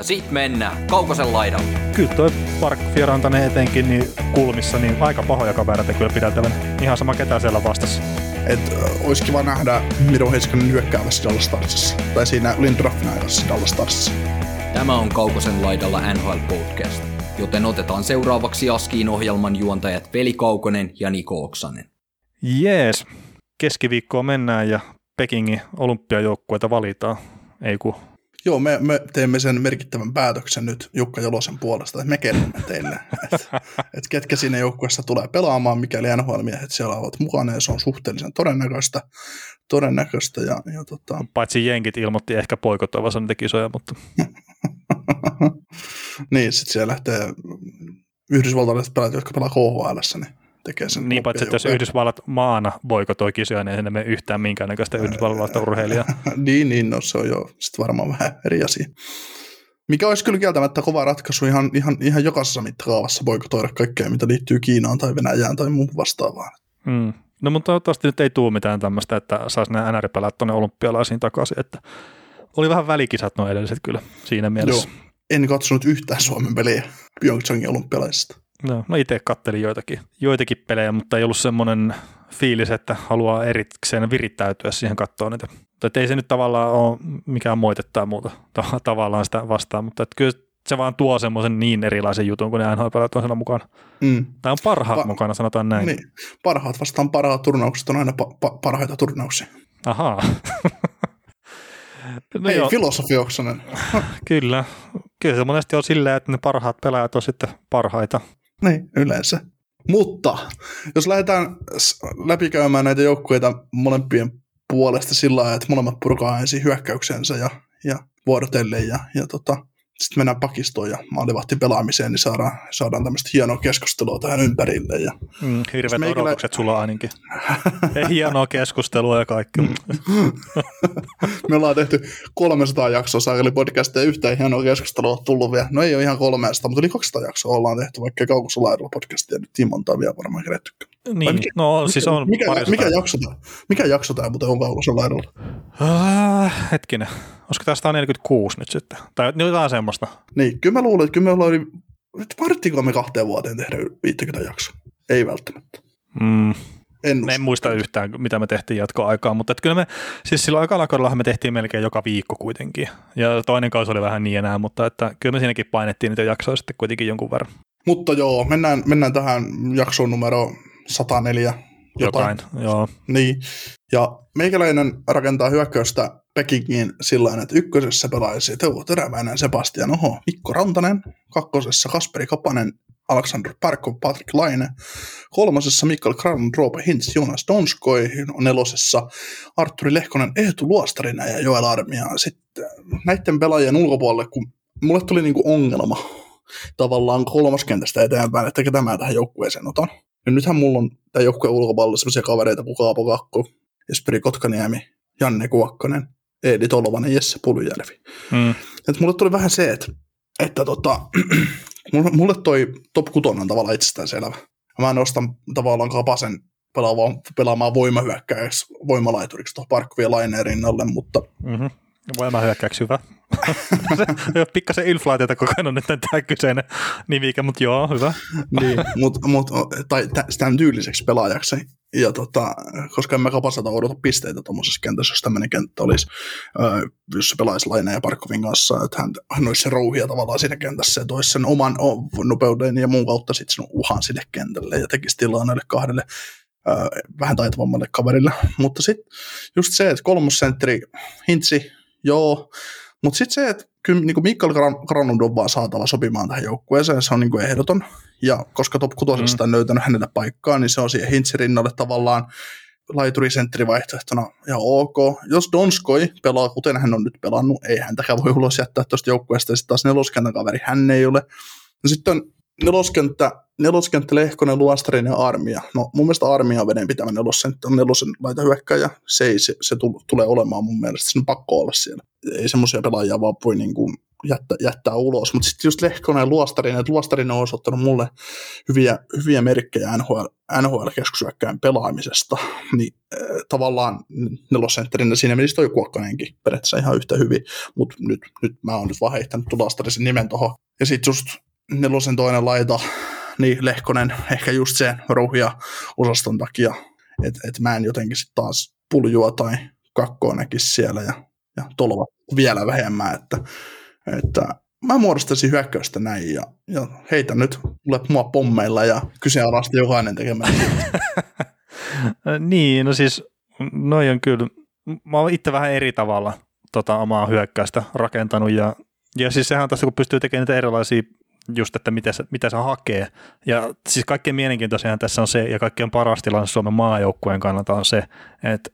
Ja sit mennään Kaukosen laidalle. Kyllä toi Park Fierantanen etenkin niin kulmissa, niin aika pahoja kavereita kyllä pidätelevän. Ihan sama ketä siellä vastassa. Et äh, olisi kiva nähdä Miro Heiskanen hyökkäävässä Dallas Starsissa. Tai siinä Lindroffin ajassa Dallas Starsissa. Tämä on Kaukosen laidalla NHL Podcast, joten otetaan seuraavaksi Askiin ohjelman juontajat Veli Kaukonen ja Niko Oksanen. Jees, keskiviikkoon mennään ja Pekingin olympiajoukkueita valitaan. Ei ku Joo, me, me teemme sen merkittävän päätöksen nyt Jukka Jolosen puolesta, että me kerromme teille, että, että ketkä siinä joukkueessa tulee pelaamaan, mikäli NHL-miehet siellä ovat mukana, ja se on suhteellisen todennäköistä. todennäköistä ja, ja tota... Paitsi jenkit ilmoitti ehkä poikotoivansa niitä kisoja, mutta... niin, sitten siellä lähtee yhdysvaltalaiset pelaajat, jotka pelaa KHL, niin tekee sen. Niin, paitsi että jos Yhdysvallat maana boikotoi kisoja, niin ei sinne mene yhtään minkäännäköistä yhdysvaltalaista urheilijaa. niin, niin, no se on jo sitten varmaan vähän eri asia. Mikä olisi kyllä kieltämättä kova ratkaisu ihan, ihan, ihan jokaisessa mittakaavassa boikotoida kaikkea, mitä liittyy Kiinaan tai Venäjään tai muuhun vastaavaan. Mm. No mutta toivottavasti nyt ei tule mitään tämmöistä, että saisi nämä NR-pelät tuonne olympialaisiin takaisin, että oli vähän välikisat nuo edelliset kyllä siinä mielessä. Joo. En katsonut yhtään Suomen peliä Pyeongchangin olympialaisista. No, no itse kattelin joitakin, joitakin pelejä, mutta ei ollut semmoinen fiilis, että haluaa erikseen virittäytyä siihen kattoon niitä. Että ei se nyt tavallaan ole mikään moitettaa muuta tavallaan sitä vastaan, mutta että kyllä se vaan tuo semmoisen niin erilaisen jutun, kun ne nhl on siellä mukana. Mm. Tämä on parhaat pa- mukana, sanotaan näin. Niin. Parhaat vastaan parhaat turnaukset on aina pa- pa- parhaita turnauksia. Ahaa. no Ei, filosofi. Kyllä. Kyllä se monesti on silleen, että ne parhaat pelaajat on sitten parhaita. Niin, yleensä. Mutta jos lähdetään läpikäymään näitä joukkueita molempien puolesta sillä lailla, että molemmat purkaa ensin hyökkäyksensä ja, ja vuorotellen ja, ja tota, sitten mennään pakistoon ja maalivahti pelaamiseen, niin saadaan, saadaan tämmöistä hienoa keskustelua tähän ympärille. Ja mm, hirveät meikälä... odotukset sulla ainakin. hienoa keskustelua ja kaikki. Me ollaan tehty 300 jaksoa saakeli podcastia yhtään hienoa keskustelua tullut vielä. No ei ole ihan 300, mutta yli 200 jaksoa ollaan tehty, vaikka kaukossa laidalla podcastia nyt niin montaa vielä varmaan kerätty. Niin, mikä, no siis on mikä, mikä, jakso tämä, mikä jakso tämä muuten on kaukossa laidalla? Uh, hetkinen, olisiko tämä 146 nyt sitten? Tai jotain semmoista. Niin, kyllä mä luulen, että kyllä me ollaan yli, me kahteen vuoteen tehdä 50 jaksoa. Ei välttämättä. Mm. En, en muista yhtään, mitä me tehtiin jatkoaikaa, mutta että kyllä me, siis silloin aikalla me tehtiin melkein joka viikko kuitenkin. Ja toinen kausi oli vähän niin enää, mutta että kyllä me siinäkin painettiin niitä jaksoja sitten kuitenkin jonkun verran. Mutta joo, mennään, mennään tähän jaksoon numero 104. Jotain, jotain joo. Niin, ja meikäläinen rakentaa hyökkäystä Pekingiin sillä että ykkösessä pelaisi Teuvo Teräväinen, Sebastian Oho, Mikko Rantanen, kakkosessa Kasperi Kapanen, Alexander Parkov, Patrick Laine, kolmosessa Mikael Kran, Roope Hintz, Jonas Donskoi, nelosessa Arturi Lehkonen, Eetu Luostarina ja Joel Armia. Sitten näiden pelaajien ulkopuolelle, kun mulle tuli niinku ongelma tavallaan kolmoskentästä eteenpäin, että ketä mä tähän joukkueeseen otan. Ja nythän mulla on tämän joukkueen ulkopuolella sellaisia kavereita kuin Kaapo Kakko, Esperi Kotkaniemi, Janne Kuokkonen, Eedi Tolvanen, Jesse Puljärvi. Mm. Et mulle tuli vähän se, että, että tota, mulle, toi top 6 on tavallaan itsestäänselvä. Mä nostan tavallaan Kapasen pelaamaan, pelaamaan voimahyökkäyksi, voimalaituriksi tuohon Parkkovien laineen rinnalle, mutta mm-hmm. Voimahyökkäyksi hyvä. Pikkasen inflaatiota kokenut nyt tämä kyseinen nimike, mutta joo, hyvä. niin, mutta mut, tai tämän tyyliseksi pelaajaksi. Ja tota, koska emme kapasata odota pisteitä tuommoisessa kentässä, jos tämmöinen kenttä olisi, jos se pelaisi Laine ja Parkovin kanssa, että hän, hän olisi se rouhia tavallaan siinä kentässä ja toisi sen oman nopeuden ja muun kautta sitten sen uhan sinne kentälle ja tekisi tilaa näille kahdelle vähän taitavammalle kaverille. Mutta sitten just se, että kolmosentteri Hintsi joo. Mutta sitten se, että kyllä niin Mikael Granlund on vaan saatava sopimaan tähän joukkueeseen, se on niin kuin ehdoton. Ja koska top 6 mm. on löytänyt hänelle paikkaa, niin se on siihen Hintsin rinnalle tavallaan laiturisentteri vaihtoehtona ja ok. Jos Donskoi pelaa, kuten hän on nyt pelannut, ei häntäkään voi ulos jättää tuosta joukkueesta. Sitten taas neloskentän kaveri, hän ei ole. No sitten on neloskenttä, neloskenttä Lehkonen, Luostarin ja Armia. No mun mielestä Armia on veden pitävä neloskenttä, on nelosen laita hyökkäjä. Se, ei, se, se tulee olemaan mun mielestä, se on pakko olla siellä. Ei semmoisia pelaajia vaan voi niin kuin jättää, jättää ulos. Mutta sitten just Lehkonen ja Luostarinen, että Luostarinen on osoittanut mulle hyviä, hyviä merkkejä NHL, NHL-keskusyökkäin pelaamisesta, niin äh, tavallaan nelosentterinä siinä menisi toi Kuokkanenkin periaatteessa ihan yhtä hyvin, mutta nyt, nyt mä oon nyt vaan heittänyt Luostarisen nimen tuohon. Ja sitten just nelosen toinen laita, niin Lehkonen ehkä just sen ruhia osaston takia, että et mä en jotenkin sitten taas puljua tai kakkoa näkisi siellä ja, ja tolva vielä vähemmän, että että mä muodostaisin hyökkäystä näin ja, ja heitä nyt tule mua pommeilla ja kyseenalaista jokainen tekemään. niin, no siis noi on kyllä, mä oon itse vähän eri tavalla tota, omaa hyökkäystä rakentanut ja, ja siis sehän on tässä, kun pystyy tekemään niitä erilaisia just, että mitä se, mitä se hakee. Ja siis kaikkein mielenkiintoisinhan tässä on se, ja kaikkein paras tilanne Suomen maajoukkueen kannalta on se, että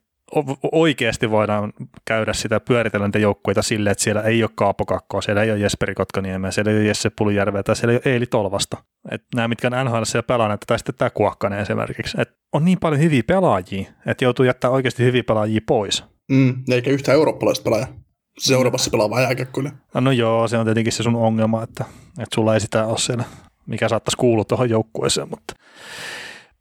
oikeasti voidaan käydä sitä pyöritellä niitä joukkueita silleen, että siellä ei ole Kaapo Kakkoa, siellä ei ole Jesperi Kotkaniemeä, siellä ei ole Jesse Pulujärveä tai siellä ei ole Eili Tolvasta. Et nämä, mitkä on NHL siellä pelaaneet, tai sitten tämä Kuokkanen esimerkiksi. Et on niin paljon hyviä pelaajia, että joutuu jättää oikeasti hyviä pelaajia pois. Mm, eikä yhtään eurooppalaista pelaajaa. Se Euroopassa pelaa vaan jääkäkkyllä. No, no joo, se on tietenkin se sun ongelma, että, että sulla ei sitä ole siellä, mikä saattaisi kuulua tuohon joukkueeseen, mutta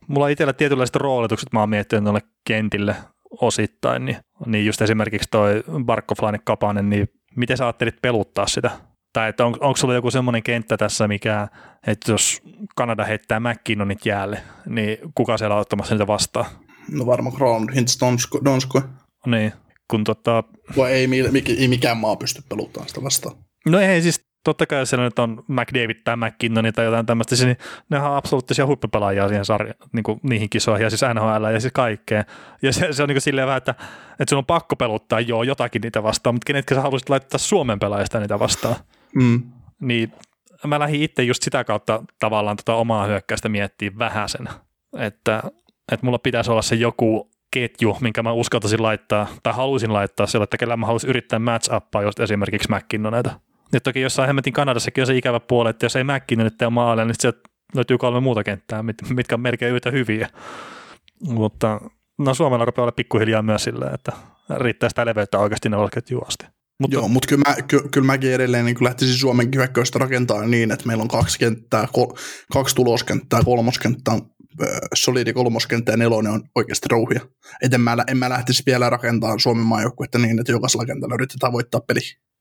mulla on itsellä tietynlaiset roolitukset, mä oon miettinyt tuolle kentille osittain, niin, niin just esimerkiksi toi Barkov Kapanen, niin miten sä ajattelit peluttaa sitä? Tai että on, onko sulla joku semmoinen kenttä tässä, mikä, että jos Kanada heittää McKinnonit jäälle, niin kuka siellä on ottamassa niitä vastaan? No varmaan Crown, Hintz. Donsko. Niin, kun tota... Vai ei, ei mikään maa pysty peluttamaan sitä vastaan. No ei siis totta kai siellä nyt on McDavid tai McKinnon tai jotain tämmöistä, niin ne on absoluuttisia huippupelaajia siihen sarja, niin kuin niihin kisoihin ja siis NHL ja siis kaikkea. Ja se, se on niin kuin silleen vähän, että, että sun on pakko peluttaa joo jotakin niitä vastaan, mutta kenetkä sä haluaisit laittaa Suomen pelaajista niitä vastaan. Mm. Niin mä lähdin itse just sitä kautta tavallaan tota omaa hyökkäystä miettiä vähäsen, että, että mulla pitäisi olla se joku ketju, minkä mä uskaltaisin laittaa tai haluaisin laittaa sillä, että kellä mä haluaisin yrittää match uppaa just esimerkiksi McKinnoneita. Ja toki jossain hemmetin Kanadassakin on se ikävä puoli, että jos ei McKinnon nyt tee maalia, niin sieltä löytyy kolme muuta kenttää, mitkä on melkein yhtä hyviä. Mutta no Suomella rupeaa olla pikkuhiljaa myös silleen, että riittää sitä leveyttä oikeasti nelosketjuun asti. Mutta, Joo, mutta kyllä, mä, ky, kyllä mäkin edelleen niin lähtisin Suomen hyökkäystä rakentaa niin, että meillä on kaksi kenttää, kol, kaksi tuloskenttää, kolmoskenttä on solidi kolmoskenttä ja nelonen on oikeasti rouhia. Et en mä, en mä lähtisi vielä rakentamaan Suomen maajoukkuetta niin, että jokaisella kentällä yritetään voittaa peli.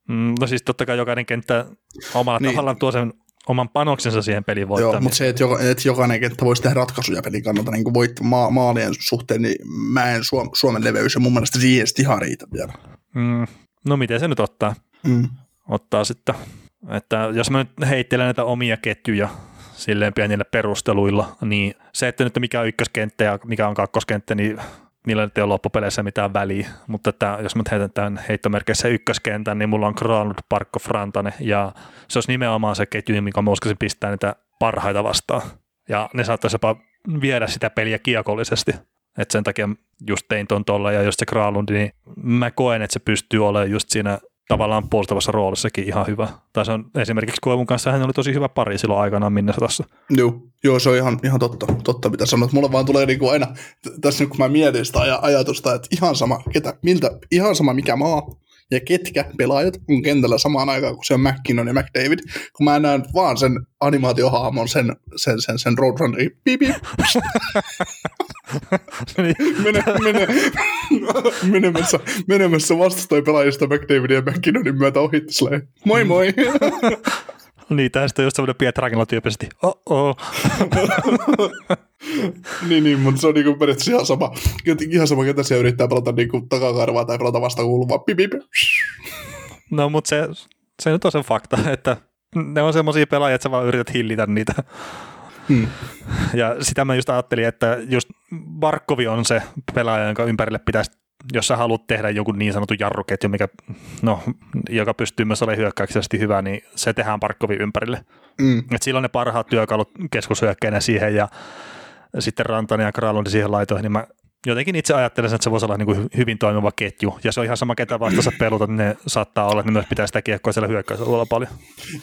Mm, no siis totta kai jokainen kenttä omalla niin. tavallaan tuo sen oman panoksensa siihen peliin voittamiseen. Joo, mutta se, että, joka, että jokainen kenttä voisi tehdä ratkaisuja pelin kannalta niin voit, ma- maalien suhteen, niin mä en Suom- Suomen leveys ja mun mielestä siihen ihan riitä vielä. Mm, no miten se nyt ottaa? Mm. Ottaa sitten, että jos mä nyt heittelen näitä omia ketjuja silleen pienillä perusteluilla, niin se, että nyt mikä on ykköskenttä ja mikä on kakkoskenttä, niin niillä nyt ei ole loppupeleissä mitään väliä, mutta että jos mä heitän tämän heittomerkeissä ykköskentän, niin mulla on Granlund, Parkko, Frantane ja se olisi nimenomaan se ketju, mikä mä uskoisin pistää niitä parhaita vastaan. Ja ne saattaisi jopa viedä sitä peliä kiekollisesti. Et sen takia just tein ton tolla ja jos se Granlund, niin mä koen, että se pystyy olemaan just siinä tavallaan puolustavassa roolissakin ihan hyvä. Tai se on esimerkiksi Koivun kanssa hän oli tosi hyvä pari silloin aikanaan Minnesotassa. Joo, joo se on ihan, ihan totta, totta, mitä sanot. Mulla vaan tulee niinku aina, tässä nyt kun mä mietin sitä ajatusta, että ihan sama, ketä, miltä, ihan sama mikä maa, ja ketkä pelaajat on kentällä samaan aikaan, kun se on McKinnon ja McDavid, kun mä näen vaan sen animaatiohaamon, sen, sen, sen, sen Roadrunnerin, piip, piip. mene, mene, menemässä, menemässä vastustajan pelaajista McDavidin ja McKinnonin myötä ohi Moi moi! Niin, tästä on just semmoinen Pietrangelo tyyppisesti. Oh oh. niin, niin, mutta se on niinku periaatteessa ihan sama, ihan sama, ketä siellä yrittää pelata niinku takakarvaa tai pelata vastakulmaa. Pip, pip. No, mutta se, se nyt on se fakta, että ne on semmoisia pelaajia, että sä vaan yrität hillitä niitä. Hmm. Ja sitä mä just ajattelin, että just Barkovi on se pelaaja, jonka ympärille pitäisi jos sä haluat tehdä joku niin sanotun jarruketju, mikä, no, joka pystyy myös olemaan hyökkäyksellisesti hyvä, niin se tehdään Parkkovin ympärille. Mm. Et silloin ne parhaat työkalut keskushyökkäinä siihen ja sitten Rantanen ja Kralund siihen laitoihin, niin mä jotenkin itse ajattelen, että se voisi olla niin kuin hyvin toimiva ketju, ja se on ihan sama, ketä vastassa peluta, niin ne saattaa olla, että ne myös pitää sitä kiekkoa siellä hyökkäysalueella paljon.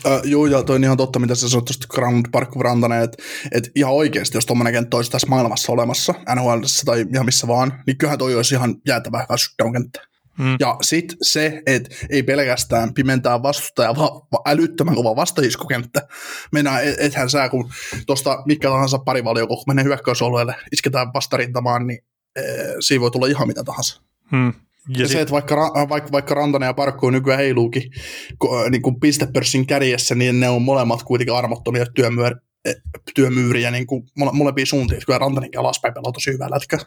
Äh, joo, ja toi on ihan totta, mitä sä sanoit tuosta Ground Park Rantanen, että et ihan oikeasti, jos tuommoinen kenttä olisi tässä maailmassa olemassa, NHL tai ihan missä vaan, niin kyllähän toi olisi ihan jäätävä hyvä shutdown-kenttä. Mm. Ja sitten se, että ei pelkästään pimentää vastustaja, vaan älyttömän kova vastaiskukenttä. Mennään, et, ethän sä, kun tuosta mikä tahansa parivalio, kun menee hyökkäysalueelle, isketään vastarintamaan, niin siinä voi tulla ihan mitä tahansa. Mm. Ja, ja sit... se, että vaikka, vaikka, vaikka Rantanen ja Parkko nykyään heiluukin niin kuin pistepörssin kärjessä, niin ne on molemmat kuitenkin armottomia työmyör, e, työmyyriä niin kuin mole, molempia suuntiin. Kyllä Rantanenkin alaspäin pelaa tosi hyvää lätkä.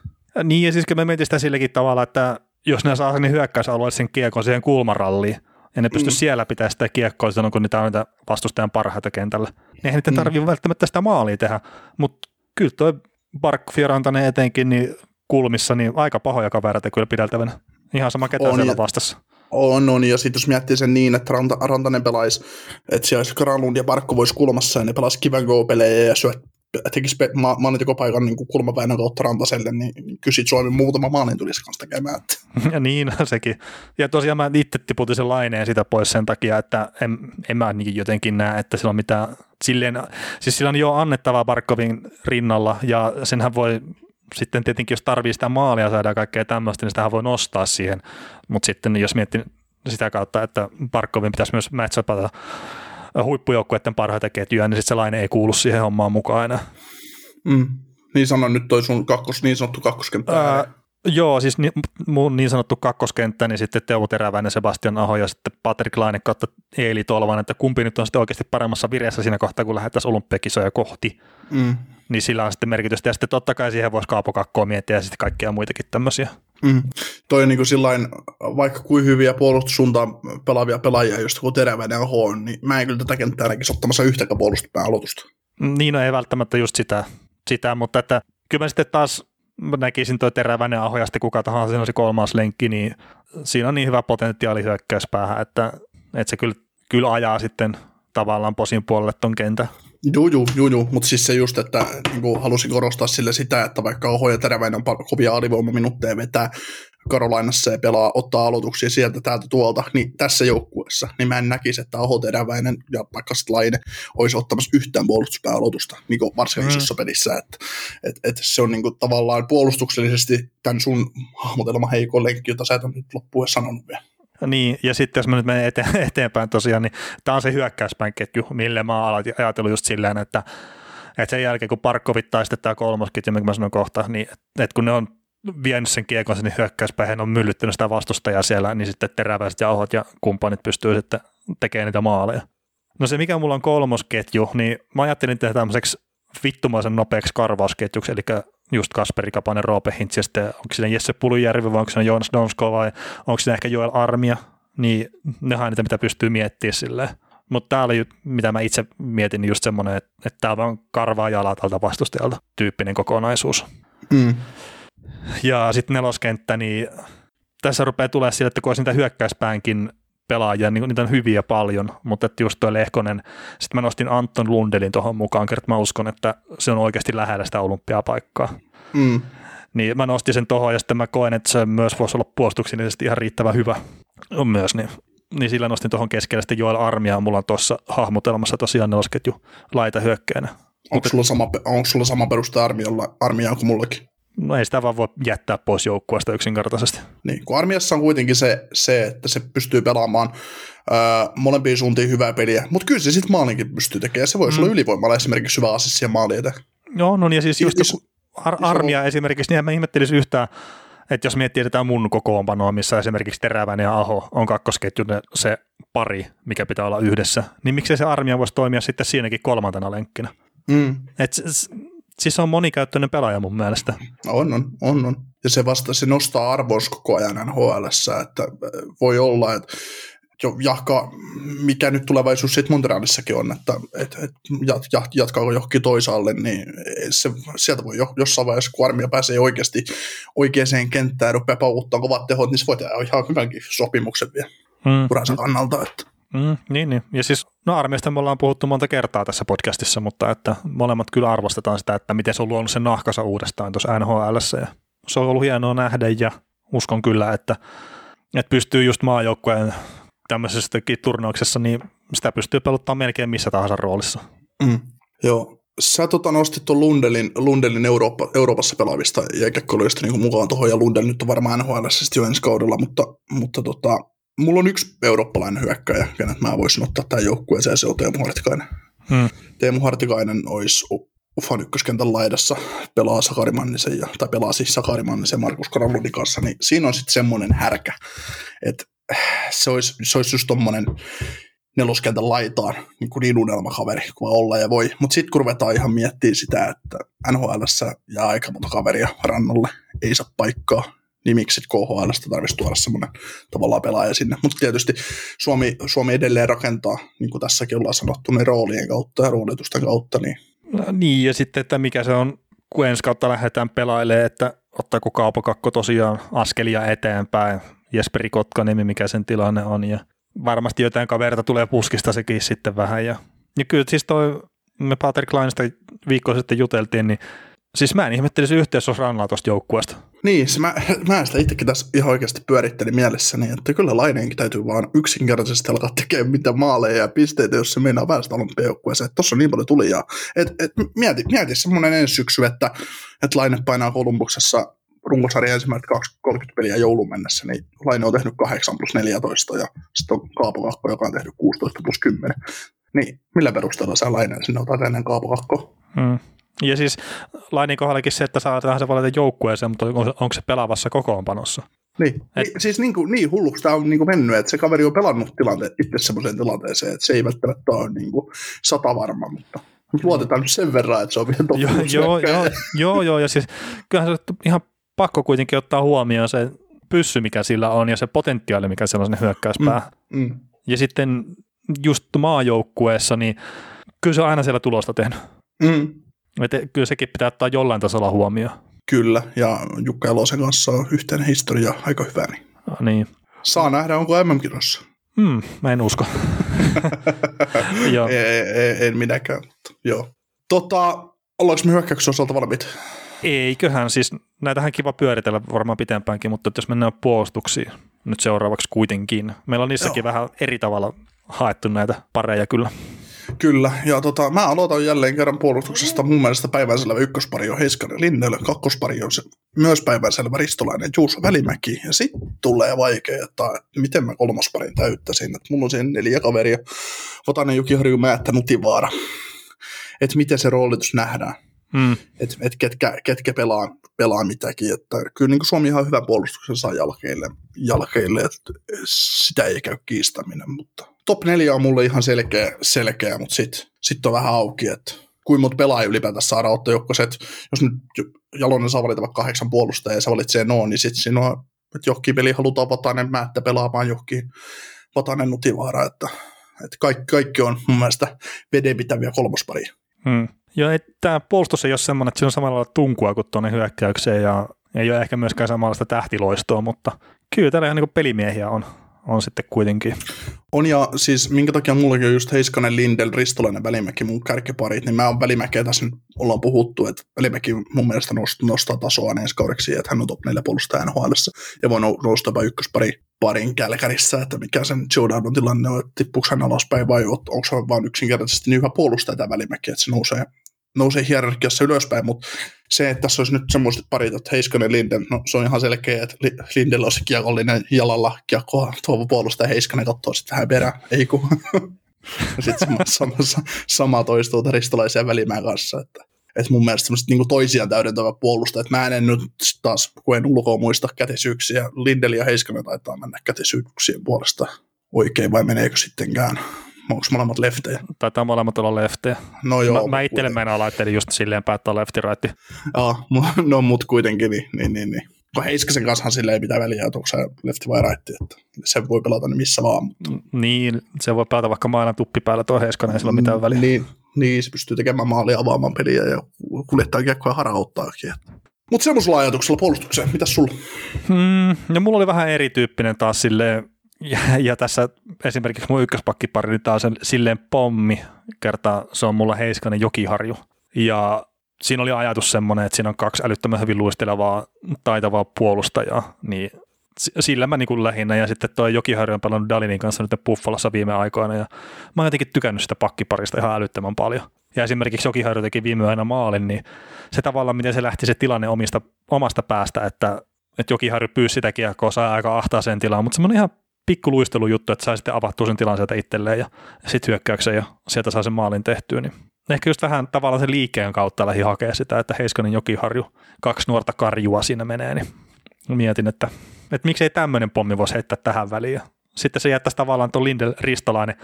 Niin, ja siis me mietin sitä silläkin tavalla, että jos ne saa sen hyökkäysalueelle sen kiekon siihen kulmaralliin, ja ne pysty mm. siellä pitää sitä kiekkoa silloin, kun niitä on niitä vastustajan parhaita kentällä. Niin eihän niitä mm. tarvitse välttämättä sitä maalia tehdä, mutta kyllä toi Bark Fiorantanen etenkin niin kulmissa, niin aika pahoja kavereita kyllä pideltävänä. Ihan sama ketä on, siellä vastassa. On, on, ja sitten jos miettii sen niin, että Ranta, Rantanen pelaisi, että siellä olisi Granlund ja Parkko voisi kulmassa, ja ne pelaisi kivan pelejä ja syöt tekisi ma- maalintekopaikan niin kulmapäännön kautta Rantaselle, niin kyllä siitä Suomi muutama maalin tulisi kanssa tekemään. Ja niin, sekin. Ja tosiaan mä itse tiputin sen laineen sitä pois sen takia, että en, en mä niin jotenkin näe, että sillä on mitään, silleen, siis sillä on jo annettavaa Barkovin rinnalla, ja senhän voi sitten tietenkin, jos tarvii sitä maalia saada ja kaikkea tämmöistä, niin sitä voi nostaa siihen, mutta sitten jos miettii sitä kautta, että Barkovin pitäisi myös matchapata huippujoukkueiden parhaita ketjuja, niin sitten se laine ei kuulu siihen hommaan mukaan enää. Mm. Niin sanon nyt toi sun kakkos, niin sanottu kakkoskenttä. Ää, joo, siis ni, mun niin sanottu kakkoskenttä, niin sitten Teuvo Teräväinen, Sebastian Aho ja sitten Patrick Laine kautta Eeli Tolvan, että kumpi nyt on sitten oikeasti paremmassa vireessä siinä kohtaa, kun lähdettäisiin olympiakisoja kohti. Mm. Niin sillä on sitten merkitystä. Ja sitten totta kai siihen voisi kaapokakkoa miettiä ja sitten kaikkia muitakin tämmöisiä. Mm. Toi on niin kuin sillain, vaikka kuin hyviä puolustussuuntaan pelaavia pelaajia, just kun Teräväinen on, niin mä en kyllä tätä kenttää näkisi ottamassa yhtäkään puolustuspään aloitusta. Niin, no ei välttämättä just sitä, sitä mutta että kyllä mä sitten taas näkisin toi Teräväinen Aho ja sitten kuka tahansa siinä olisi kolmas lenkki, niin siinä on niin hyvä potentiaali hyökkäyspäähän, että, että se kyllä, kyllä ajaa sitten tavallaan posin puolelle ton kentän. Joo, joo, joo, joo. mutta siis se just, että niin halusin korostaa sille sitä, että vaikka Oho ja Teräväinen on kovia alivoimaminutteja vetää Karolainassa ja pelaa, ottaa aloituksia sieltä täältä tuolta, niin tässä joukkueessa, niin mä en näkisi, että Oho Teräväinen ja vaikka Laine olisi ottamassa yhtään puolustuspääaloitusta, niin kuin varsinkin mm. isossa pelissä, että et, et se on niin kuin tavallaan puolustuksellisesti tämän sun hahmotelma heikon lenkki, jota sä et nyt loppuun sanonut vielä. Niin, ja sitten jos mä nyt menen ete- eteenpäin tosiaan, niin tämä on se hyökkäyspäin ketju, mille mä oon ajatellut just silleen, että, että sen jälkeen kun Parkkovit tai sitten tämä kolmosketju, minkä mä sanon kohta, niin että kun ne on vienyt sen kiekon sinne hyökkäyspäin, on myllyttänyt sitä vastustajaa siellä, niin sitten teräväiset ja ohot ja kumppanit pystyy sitten tekemään niitä maaleja. No se mikä mulla on kolmosketju, niin mä ajattelin tehdä tämmöiseksi vittumaisen nopeaksi karvausketjuksi, eli just Kasperi Kapanen, Roope Hintz, ja sitten onko siinä Jesse Pulujärvi vai onko siinä Joonas Donsko vai onko siinä ehkä Joel Armia, niin nehän on niitä, mitä pystyy miettimään silleen. Mutta tämä oli, mitä mä itse mietin, niin just semmoinen, että, että tämä on karvaa jalat tältä vastustajalta tyyppinen kokonaisuus. Mm. Ja sitten neloskenttä, niin tässä rupeaa tulee sille, että kun olisi niitä hyökkäyspäänkin pelaajia, niin niitä on hyviä paljon, mutta että just tuo Lehkonen, sitten mä nostin Anton Lundelin tuohon mukaan, kertaa mä uskon, että se on oikeasti lähellä sitä olympiapaikkaa. Mm. Niin mä nostin sen tuohon ja sitten mä koen, että se myös voisi olla puolustuksellisesti ihan riittävän hyvä on myös, niin, niin sillä nostin tuohon keskelle sitten Joel Armia, mulla on tuossa hahmotelmassa tosiaan nelosketju laita hyökkäänä. Onko sulla sama, onko sulla sama peruste armialla, armiaan kuin mullakin? No ei sitä vaan voi jättää pois joukkueesta yksinkertaisesti. Niin, kun armiassa on kuitenkin se, se että se pystyy pelaamaan öö, molempiin suuntiin hyvää peliä, mutta kyllä se sitten maalinkin pystyy tekemään. Se voisi mm. olla ylivoimalla esimerkiksi hyvä assissi ja maali Joo, no niin ja siis just is, ar- armia on... esimerkiksi, niin mä ihmettelisi yhtään, että jos miettii tätä mun kokoonpanoa, missä esimerkiksi Teräväinen ja Aho on kakkosketju se pari, mikä pitää olla yhdessä, niin miksei se armia voisi toimia sitten siinäkin kolmantena lenkkinä? Mm. Et Siis on monikäyttöinen pelaaja mun mielestä. On, on, on, on. Ja se vasta se nostaa arvonsa koko ajan nhl että äh, voi olla, että jo jahka, mikä nyt tulevaisuus sitten Montrealissakin on, että et, et, jat, jat, jatkaako johonkin toisaalle, niin se, sieltä voi jo, jossain vaiheessa, kun armia pääsee oikeasti oikeaan kenttään ja rupeaa pauvuttaa kovat tehot, niin se voi tehdä ihan hyvänkin sopimuksen vielä mm. uransa kannalta. Että. Mm, niin, niin. Ja siis no armiasta me ollaan puhuttu monta kertaa tässä podcastissa, mutta että molemmat kyllä arvostetaan sitä, että miten se on luonut sen nahkansa uudestaan tuossa NHL. Ja se on ollut hienoa nähdä ja uskon kyllä, että, että pystyy just maajoukkueen tämmöisessäkin turnauksessa, niin sitä pystyy pelottamaan melkein missä tahansa roolissa. Mm. Joo. Sä tota, nostit tuon Lundelin, Lundelin Eurooppa, Euroopassa pelaavista jääkäkkölyistä niin mukaan tuohon, ja Lundel nyt on varmaan NHL jo ensi kaudella, mutta, mutta tota, mulla on yksi eurooppalainen hyökkäjä, kenet mä voisin ottaa tämän joukkueeseen, se on Teemu Hartikainen. Hmm. Teemu Hartikainen olisi Ufan ykköskentän laidassa, pelaa Sakarimannisen, ja, tai pelaa siis Sakarimannisen Markus Karaludin kanssa, niin siinä on sitten semmoinen härkä, että se olisi, se olisi just tommonen neloskentän laitaan niin, kuin niin unelmakaveri kuin olla ja voi. Mutta sitten kun ruvetaan ihan miettimään sitä, että nhl jää aika monta kaveria rannalle, ei saa paikkaa, niin miksi sitten KHL tarvitsisi tuoda semmoinen tavallaan pelaaja sinne. Mutta tietysti Suomi, Suomi edelleen rakentaa, niin kuin tässäkin ollaan sanottu, ne roolien kautta ja roolitusten kautta. Niin. No, niin, ja sitten, että mikä se on, kun ensi kautta lähdetään pelailemaan, että ottaako Kaupakakko tosiaan askelia eteenpäin, Jesperi Kotkaniemi, mikä sen tilanne on, ja varmasti jotain kaverita tulee puskista sekin sitten vähän. Ja, ja kyllä siis toi, me Patrick Kleinista viikko sitten juteltiin, niin siis mä en ihmettelisi yhteys rannalla tuosta joukkueesta. Niin, se mä, mä sitä itsekin tässä ihan oikeasti pyörittelin mielessäni, että kyllä Laineenkin täytyy vaan yksinkertaisesti alkaa tekemään mitä maaleja ja pisteitä, jos se meinaa päästä olympiajoukkueeseen. Tuossa on niin paljon tuli. Et, et, mieti, mieti semmoinen ensi syksy, että, että Laine painaa Kolumbuksessa runkosarjan ensimmäiset 30 peliä joulun mennessä, niin Laine on tehnyt 8 plus 14 ja sitten on Kaapo Kakko, joka on tehnyt 16 plus 10. Niin, millä perusteella sä Laine sinne otat ennen Kaapo Kakko? Hmm. Ja siis Lainin kohdallakin se, että saadaan se valita joukkueeseen, mutta onko se pelaavassa kokoonpanossa? Niin, Et, niin siis niin, kuin, niin hulluksi tämä on niin kuin mennyt, että se kaveri on pelannut tilante, itse semmoiseen tilanteeseen, että se ei välttämättä ole niin kuin sata varma, mutta luotetaan nyt sen verran, että se on vielä joo, joo, joo, joo, joo, ja siis kyllähän se ihan pakko kuitenkin ottaa huomioon se pyssy, mikä sillä on, ja se potentiaali, mikä siellä on sinne hyökkäyspää. Mm, mm. Ja sitten just maajoukkueessa, niin kyllä se on aina siellä tulosta tehnyt. Mm. Et kyllä sekin pitää ottaa jollain tasolla huomioon. Kyllä, ja Jukka Elosen kanssa on yhteinen historia aika hyvä. Niin. No, niin. Saa nähdä, onko MM-kisossa. Mm, mä en usko. joo. En, en, en minäkään, mutta joo. Tota, ollaanko me hyökkäyksen osalta valmiit? Eiköhän, siis näitähän kiva pyöritellä varmaan pitempäänkin, mutta jos mennään puolustuksiin nyt seuraavaksi kuitenkin. Meillä on niissäkin Joo. vähän eri tavalla haettu näitä pareja kyllä. Kyllä, ja tota, mä aloitan jälleen kerran puolustuksesta. Mun mielestä päivänselvä ykköspari on Heiskanen Linnellä, kakkospari on se myös päivänselvä Ristolainen Juuso Välimäki, ja sitten tulee vaikea, että miten mä kolmosparin täyttäisin. Että mulla on siinä neljä kaveria, Vatanen, Jukiharju, Määttä, Nutivaara. Että miten se roolitus nähdään. Hmm. Että et ketkä, ketkä pelaa, pelaa mitäkin. Että kyllä niin kuin Suomi ihan hyvä puolustuksen saa jalkeille, jalkeille että sitä ei käy kiistäminen, mutta top 4 on mulle ihan selkeä, selkeä mutta sitten sit on vähän auki, että kuin monta pelaajia ylipäätään saada ottaa jokkoset. Jos nyt Jalonen saa valita vaikka kahdeksan puolustajaa ja se valitsee no, niin sitten siinä on, että johonkin peli halutaan Vatanen määttä pelaamaan johonkin Vatanen Nutivaara, että, että kaikki, kaikki on mun mielestä vedenpitäviä kolmosparia. Hmm. Joo, tämä puolustus ei ole semmoinen, että se on samalla lailla tunkua kuin tuonne hyökkäykseen ja ei ole ehkä myöskään samanlaista tähtiloistoa, mutta kyllä täällä ihan niin pelimiehiä on, on sitten kuitenkin. On ja siis minkä takia mullakin on just Heiskanen, Lindel, Ristolainen, Välimäki mun kärkiparit, niin mä oon Välimäkeä tässä nyt ollaan puhuttu, että Välimäki mun mielestä nostaa tasoa ensi kaudeksi, että hän on top 4 puolustaja nhl ja voi nousta jopa ykköspari parin kälkärissä, että mikä sen Jordanon tilanne on, että tippuuko hän alaspäin vai onko se vaan yksinkertaisesti niin hyvä puolustaja tämä Välimäki, että se nousee nousee hierarkiassa ylöspäin, mutta se, että tässä olisi nyt semmoiset parit, että Heiskanen Linden, no se on ihan selkeä, että Lindellä olisi kiekollinen jalalla kiekkoa. Tuovu puolustaja Heiskanen katsoo sitten vähän perään, ei kun. sitten sama, sama, sama toistuu ristolaisia välimään kanssa, että että mun mielestä semmoiset niin toisiaan täydentävä puolusta, että mä en nyt taas, kun en ulkoa muista kätisyyksiä, Lindel ja Heiskanen taitaa mennä kätisyyksien puolesta oikein, vai meneekö sittenkään onko molemmat leftejä? Taitaa molemmat olla leftejä. No joo. Mä, mä itselle mennä laittelin just silleen päättää lefti right. Joo, no mut kuitenkin, niin, niin, niin, niin. Kun Heiskasen kanssa silleen ei mitään väliä, että onko se lefti vai right, että se voi pelata niin missä vaan. Mutta... Niin, se voi pelata vaikka maailman tuppi päällä tuo Heiskanen, ei sillä ole mitään väliä. Niin, niin, se pystyy tekemään maalia avaamaan peliä ja kuljettaa kiekkoa ja harauttaakin. Mutta semmoisella ajatuksella puolustukseen, mitä sulla? Hmm, no mulla oli vähän erityyppinen taas silleen, ja, ja tässä esimerkiksi mun ykköspakkipari, niin taas silleen pommi, kertaa se on mulla Heiskanen Jokiharju. Ja siinä oli ajatus semmoinen, että siinä on kaksi älyttömän hyvin luistelevaa, taitavaa puolustajaa, niin sillä mä niin lähinnä, ja sitten toi Jokiharju on pelannut Dalinin kanssa nyt Buffalossa viime aikoina, ja mä oon jotenkin tykännyt sitä pakkiparista ihan älyttömän paljon. Ja esimerkiksi Jokiharju teki viime aina maalin, niin se tavallaan, miten se lähti se tilanne omista, omasta päästä, että, että Jokiharju pyysi sitä kiekkoa, saa aika ahtaaseen tilaan, mutta semmoinen ihan pikku luistelujuttu, että sai sitten avattua sen tilan sieltä itselleen ja sitten hyökkäyksen ja sieltä saa sen maalin tehtyä, niin ehkä just vähän tavallaan sen liikkeen kautta lähi hakea sitä, että Heiskanen Jokiharju, kaksi nuorta karjua siinä menee, niin mietin, että, että miksei tämmöinen pommi voisi heittää tähän väliin. Sitten se jättäisi tavallaan tuon Lindel Ristolainen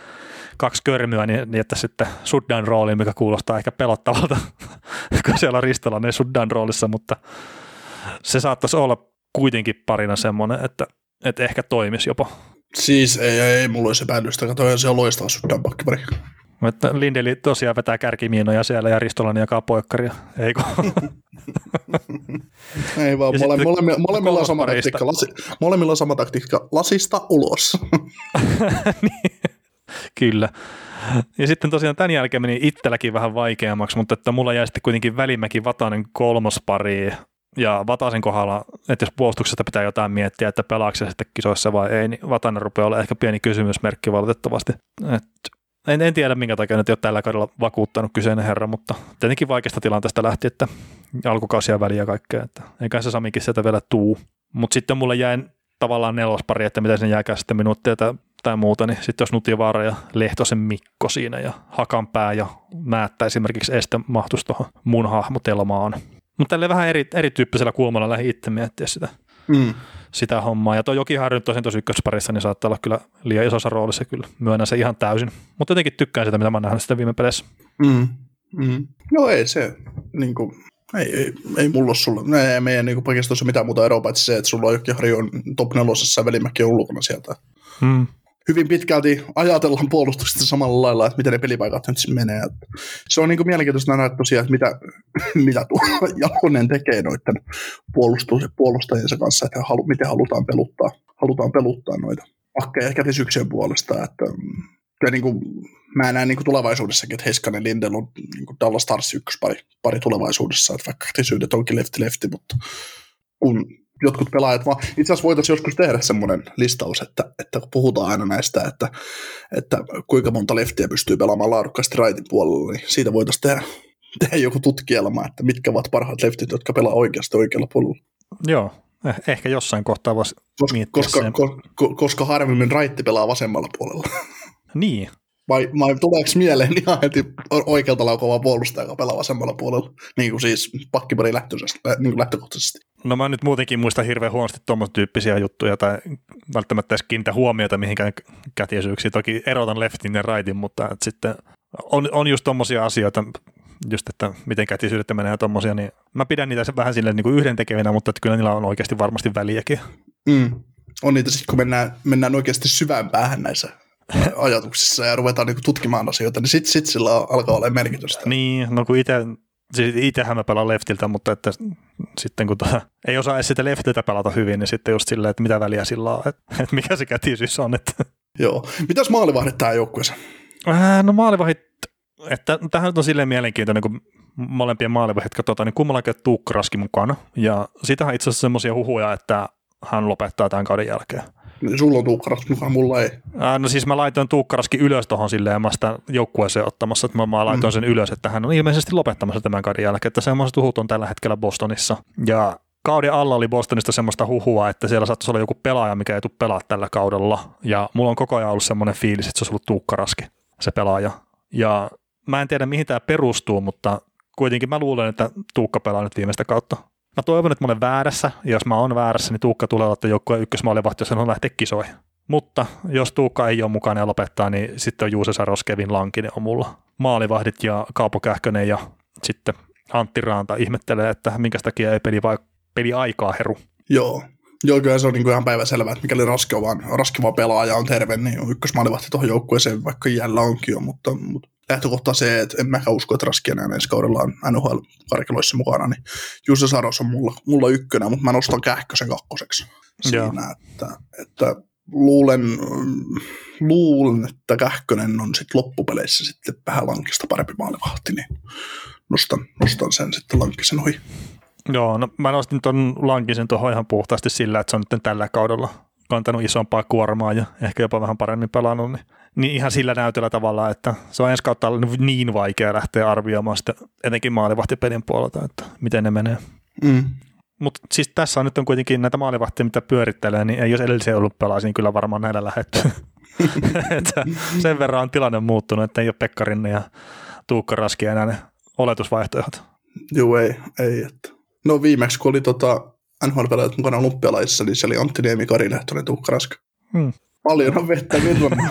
kaksi körmyä, niin, niin että sitten Suddan rooliin, mikä kuulostaa ehkä pelottavalta, kun siellä on Ristolainen Suddan roolissa, mutta se saattaisi olla kuitenkin parina semmoinen, että, että ehkä toimisi jopa. Siis ei, ei, ei mulla olisi epäilystä, katsoin se on loistava Suddan pakkipari. Että Lindeli tosiaan vetää kärkimiinoja siellä ja Ristolainen jakaa poikkaria, eikö? Ei vaan, mole, molemmilla, molemmilla, on sama taktiikka, lasi, molemmilla on sama taktiikka, lasista ulos. niin, kyllä. Ja sitten tosiaan tämän jälkeen meni itselläkin vähän vaikeammaksi, mutta että mulla jäi sitten kuitenkin Välimäki Vatanen kolmospari ja Vatasen kohdalla, että jos puolustuksesta pitää jotain miettiä, että pelaako sitten kisoissa vai ei, niin Vatanen rupeaa olla ehkä pieni kysymysmerkki valitettavasti. Et en, en tiedä, minkä takia nyt ei ole tällä kaudella vakuuttanut kyseinen herra, mutta tietenkin vaikeasta tilanteesta lähti, että alkukausia väliä kaikkea, että eikä se Samikin sieltä vielä tuu. Mutta sitten mulle jäi tavallaan nelospari, että miten sen jääkää sitten minuuttia tai, tai muuta, niin sitten jos Nutivaara ja Lehtosen Mikko siinä ja Hakanpää ja Määttä esimerkiksi este mahtuisi tuohon mun hahmotelmaan. Mutta tälle vähän eri, erityyppisellä kulmalla lähi itse miettiä sitä. Mm sitä hommaa. Ja tuo Jokiharju tosin tuossa ykkösparissa, niin saattaa olla kyllä liian isossa roolissa kyllä. Myönnän se ihan täysin. Mutta jotenkin tykkään sitä, mitä mä oon nähnyt sitä viime peleissä. Mm. Mm. No ei se, niin kuin, ei, ei, ei mulla ole sulla, ei meidän niin pakistossa mitään muuta eroa, paitsi se, että sulla on Jokiharju on top nelosessa ja Velimäki on ulkona sieltä. Mm hyvin pitkälti ajatellaan puolustuksesta samalla lailla, että miten ne pelipaikat nyt menee. Se on niin mielenkiintoista nähdä tosiaan, että mitä, mitä tuo Jalonen tekee noiden puolustus, puolustajiensa kanssa, että halu, miten halutaan peluttaa, halutaan peluttaa noita pakkeja ehkä käsisyksien puolesta. Että, ja niin kuin, mä näen niin kuin tulevaisuudessakin, että Heiskanen Lindel on niin kuin Dallas Stars ykköspari pari tulevaisuudessa, että vaikka kätisyydet onkin lefti-lefti, mutta kun jotkut pelaajat, vaan itse asiassa voitaisiin joskus tehdä semmoinen listaus, että, että kun puhutaan aina näistä, että, että kuinka monta leftiä pystyy pelaamaan laadukkaasti raitin puolella, niin siitä voitaisiin tehdä, tehdä joku tutkielma, että mitkä ovat parhaat leftit, jotka pelaa oikeasti oikealla puolella. Joo, eh, ehkä jossain kohtaa voisi koska, koska, ko, koska harvemmin raitti pelaa vasemmalla puolella. Niin, vai, vai tuleeko mieleen ihan heti oikealta laukavaa puolustaja, joka pelaa vasemmalla puolella, niin kuin siis pakkipari niin lähtökohtaisesti? No mä nyt muutenkin muistan hirveän huonosti tuommoista tyyppisiä juttuja tai välttämättä edes kiinnitä huomiota mihinkään kätiesyyksiin. Toki erotan leftin ja rightin, mutta että sitten on, on just tuommoisia asioita, just että miten kätisyydet menee ja tommosia, niin mä pidän niitä vähän silleen niin kuin yhden tekevinä, mutta että kyllä niillä on oikeasti varmasti väliäkin. Mm. On niitä sitten, kun mennään, mennään oikeasti syvään päähän näissä ajatuksissa ja ruvetaan niin tutkimaan asioita, niin sitten sit sillä alkaa olla merkitystä. Niin, no kun itse siis itsehän mä pelaan leftiltä, mutta että sitten kun tota, ei osaa edes sitä leftiltä pelata hyvin, niin sitten just silleen, että mitä väliä sillä on, että, että mikä se kätisyys on. Että. Joo. Mitäs maalivahdit tähän joukkueeseen? Äh, no maalivahdit, että tähän on silleen mielenkiintoinen, kun molempien maalivahdit katsotaan, niin kummallakin Tuukka Raski mukana. Ja sitähän itse asiassa semmoisia huhuja, että hän lopettaa tämän kauden jälkeen. Sulla on tuukkaraski mukaan, mulla ei. Ää, no siis mä laitoin tuukkaraski ylös tuohon silleen, ja mä sitä joukkueeseen ottamassa, että mä, mä laitoin mm. sen ylös, että hän on ilmeisesti lopettamassa tämän kauden jälkeen, että semmoiset huhut on tällä hetkellä Bostonissa. Ja kauden alla oli Bostonista semmoista huhua, että siellä saattaisi olla joku pelaaja, mikä ei tule pelaa tällä kaudella. Ja mulla on koko ajan ollut semmoinen fiilis, että se olisi ollut tuukkaraski, se pelaaja. Ja mä en tiedä, mihin tämä perustuu, mutta kuitenkin mä luulen, että Tuukka pelaa nyt viimeistä kautta. Mä toivon, että mä olen väärässä, ja jos mä oon väärässä, niin Tuukka tulee olla joukkueen ykkösmaalivahti, jos hän on lähteä kisoihin. Mutta jos Tuukka ei ole mukana ja lopettaa, niin sitten on Juuse Saros, Kevin Lankinen on mulla. Maalivahdit ja Kaapo Kähkönen ja sitten Antti Raanta ihmettelee, että minkä takia ei peli, vai, peli aikaa heru. Joo, Joo, kyllä se on niin kuin ihan päiväselvää, että mikäli raske vaan, raske vaan pelaaja on terve, niin ykkösmaalivahti tuohon joukkueeseen, vaikka jällä onkin jo, mutta, mutta lähtökohta se, että en mäkään usko, että Raskinen ensi kaudella on NHL-karkeloissa mukana, niin Jussi Saros on mulla, mulla ykkönen, mutta mä nostan Kähkösen kakkoseksi siinä, että, että luulen, luulen, että Kähkönen on sitten loppupeleissä sitten vähän lankista parempi maalivahti, niin nostan, nostan sen sitten Lankisen ohi. Joo, no mä nostin tuon Lankisen tuohon ihan puhtaasti sillä, että se on nyt tällä kaudella kantanut isompaa kuormaa ja ehkä jopa vähän paremmin pelannut, niin, niin ihan sillä näytöllä tavalla, että se on ensi kautta niin vaikea lähteä arvioimaan sitä etenkin maalivahtipelin puolelta, että miten ne menee. Mm. Mutta siis tässä on nyt on kuitenkin näitä maalivahtia, mitä pyörittelee, niin ei jos edellisiä ollut pelaisi, niin kyllä varmaan näillä lähetty. sen verran on tilanne muuttunut, että ei ole Pekkarinne ja Tuukka Raski enää ne oletusvaihtoehdot. Joo, ei, ei. Että. No viimeksi, kun oli tota NHL-pelaajat mukana olympialaisissa, niin se oli Antti Niemi, Kari Lehtonen, Tuukka Raski. Hmm. Paljon on vettä virran.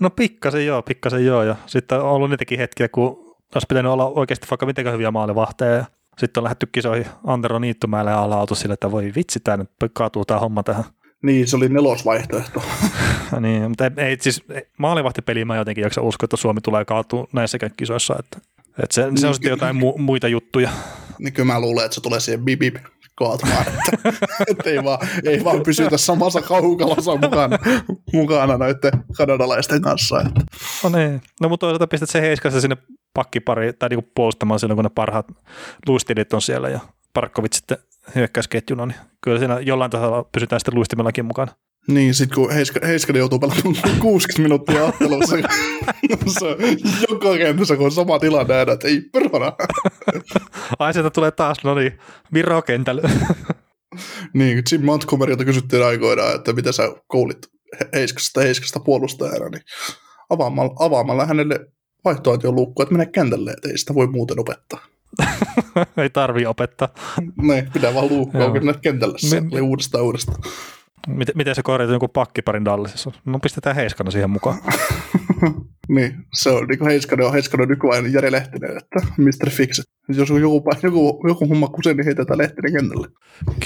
No pikkasen joo, pikkasen joo. Ja sitten on ollut niitäkin hetkiä, kun olisi pitänyt olla oikeasti vaikka mitenkään hyviä maalivahteja. Ja sitten on lähdetty kisoihin Antero Niittymäelle ja ala sille, että voi vitsi, tämä nyt kaatuu tämä homma tähän. niin, se oli nelosvaihtoehto. niin, mutta ei, ei siis maalivahtipeliin mä jotenkin jaksa uskoa, että Suomi tulee kaatua näissäkään kisoissa. Että, että se, se on sitten jotain mu, muita juttuja. Niin kyllä mä luulen, että se tulee siihen bibib kaatumaan, että, että ei, vaan, ei vaan pysytä samassa kaukalossa mukana, mukana noiden kanadalaisten kanssa. Että. No niin, no mutta toisaalta pistät se heiskassa sinne pakkipari tai niinku puolustamaan silloin, kun ne parhaat luistilit on siellä ja Parkkovit sitten hyökkäysketjuna, niin kyllä siinä jollain tasolla pysytään sitten luistimellakin mukana. Niin, sit kun Heiska, Heiskanen joutuu pelaamaan 60 minuuttia ottelussa, se joka kentässä, kun on sama tilanne aina, että ei perhana. Ai sieltä tulee taas, no niin, Viro kentällä. niin, Jim Montgomerylta kysyttiin aikoinaan, että mitä sä koulit Heiskasta, Heiskasta puolustajana, niin avaamalla, avaamalla hänelle vaihtoehtojen lukku, että mene kentälle, että ei sitä voi muuten opettaa. ei tarvii opettaa. niin, pitää vaan luukkaa kentälle, se Me... uudestaan uudestaan. Miten, miten se korjataan joku pakkiparin Dallasissa? No pistetään Heiskana siihen mukaan. niin, se on niin kuin Heiskanen on Heiskanen nykyajan Jari Lehtinen, että Mr. Fix. Jos on joku, joku, joku homma kuseen, niin heitetään Lehtinen kentälle.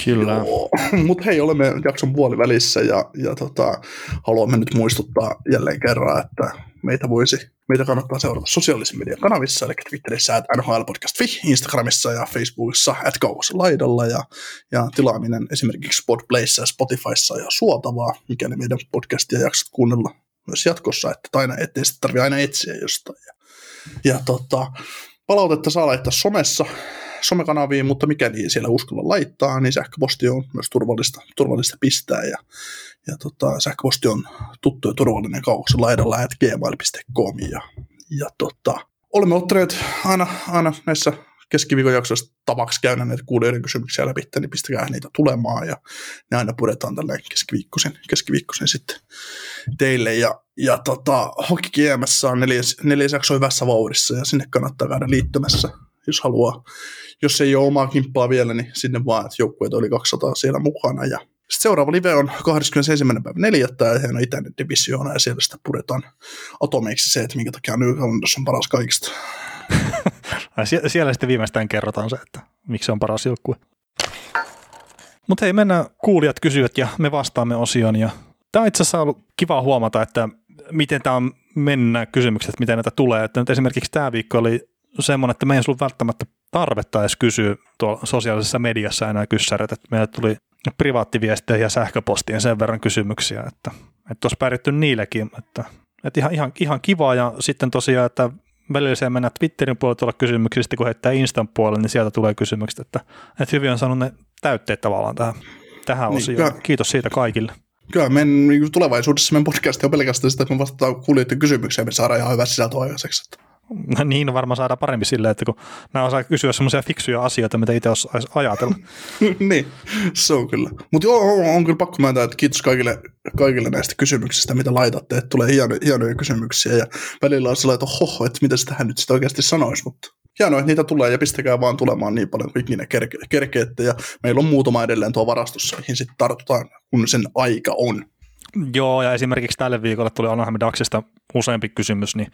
Kyllä. Mutta hei, olemme jakson puolivälissä ja, ja tota, haluamme nyt muistuttaa jälleen kerran, että meitä voisi Meitä kannattaa seurata sosiaalisen median kanavissa, eli Twitterissä at NHLpodcast.fi, Instagramissa ja Facebookissa at laidalla ja, ja tilaaminen esimerkiksi Podplayssa ja Spotifyssa ja suotavaa, mikäli meidän podcastia jaksat kuunnella myös jatkossa, että aina ettei sitten tarvitse aina etsiä jostain. Ja, ja tota, palautetta saa laittaa somessa, somekanaviin, mutta mikäli siellä uskalla laittaa, niin sähköposti on myös turvallista, turvallista pistää ja, ja tota, sähköposti on tuttu ja turvallinen kaukossa laidalla at gmail.com ja, ja tota, olemme ottaneet aina, aina näissä keskiviikon jaksoissa tavaksi käydä näitä kuulijoiden kysymyksiä läpi, niin pistäkää niitä tulemaan ja ne aina puretaan tällä keskiviikkoisen, keskiviikkoisen sitten teille. Ja, ja tota, Hockey GMS on neljäs, neljäs jakso hyvässä vauhdissa ja sinne kannattaa käydä liittymässä, jos haluaa. Jos ei ole omaa kimppaa vielä, niin sinne vaan, että joukkueet oli 200 siellä mukana ja sitten seuraava live on 21. päivä 4. ja on itäinen divisioona ja siellä sitä puretaan atomeiksi se, että minkä takia New on paras kaikista. Sie- siellä sitten viimeistään kerrotaan se, että miksi se on paras joukkue. Mutta hei, mennään kuulijat kysyvät ja me vastaamme osioon. Ja tämä on itse asiassa ollut kiva huomata, että miten tämä on mennä kysymykset, miten näitä tulee. Että nyt esimerkiksi tämä viikko oli semmoinen, että me ei ollut välttämättä tarvetta edes kysyä tuolla sosiaalisessa mediassa enää kyssäret, että meille tuli privaattiviestejä ja sähköpostien sen verran kysymyksiä, että, että olisi pärjätty niillekin, että, että ihan, ihan, ihan kiva ja sitten tosiaan, että välillä se mennä Twitterin puolella tuolla kysymyksistä, kun heittää Instan puolelle, niin sieltä tulee kysymykset, että, että hyvin on saanut ne täytteet tavallaan tähän, tähän niin, osioon. Kyllä, Kiitos siitä kaikille. Kyllä, niin tulevaisuudessa meidän podcast on pelkästään sitä, että me vastataan kuulijoiden kysymyksiä, me saadaan ihan hyvä sisältö aikaiseksi. Että. No niin, varmaan saadaan parempi silleen, että kun nämä osaa kysyä semmoisia fiksuja asioita, mitä itse osaisi ajatella. niin, se on kyllä. Mutta joo, on, on kyllä pakko myöntää, että kiitos kaikille, kaikille näistä kysymyksistä, mitä laitatte, että tulee hieno, hienoja kysymyksiä ja välillä on sellainen, että hoho, että mitä tähän nyt sitä oikeasti sanoisi, mutta hienoa, että niitä tulee ja pistäkää vaan tulemaan niin paljon kuin ikinä kerke- kerkeette ja meillä on muutama edelleen tuo varastossa, mihin sitten tartutaan, kun sen aika on. Joo, ja esimerkiksi tälle viikolle tuli Anaheim Daxista useampi kysymys, niin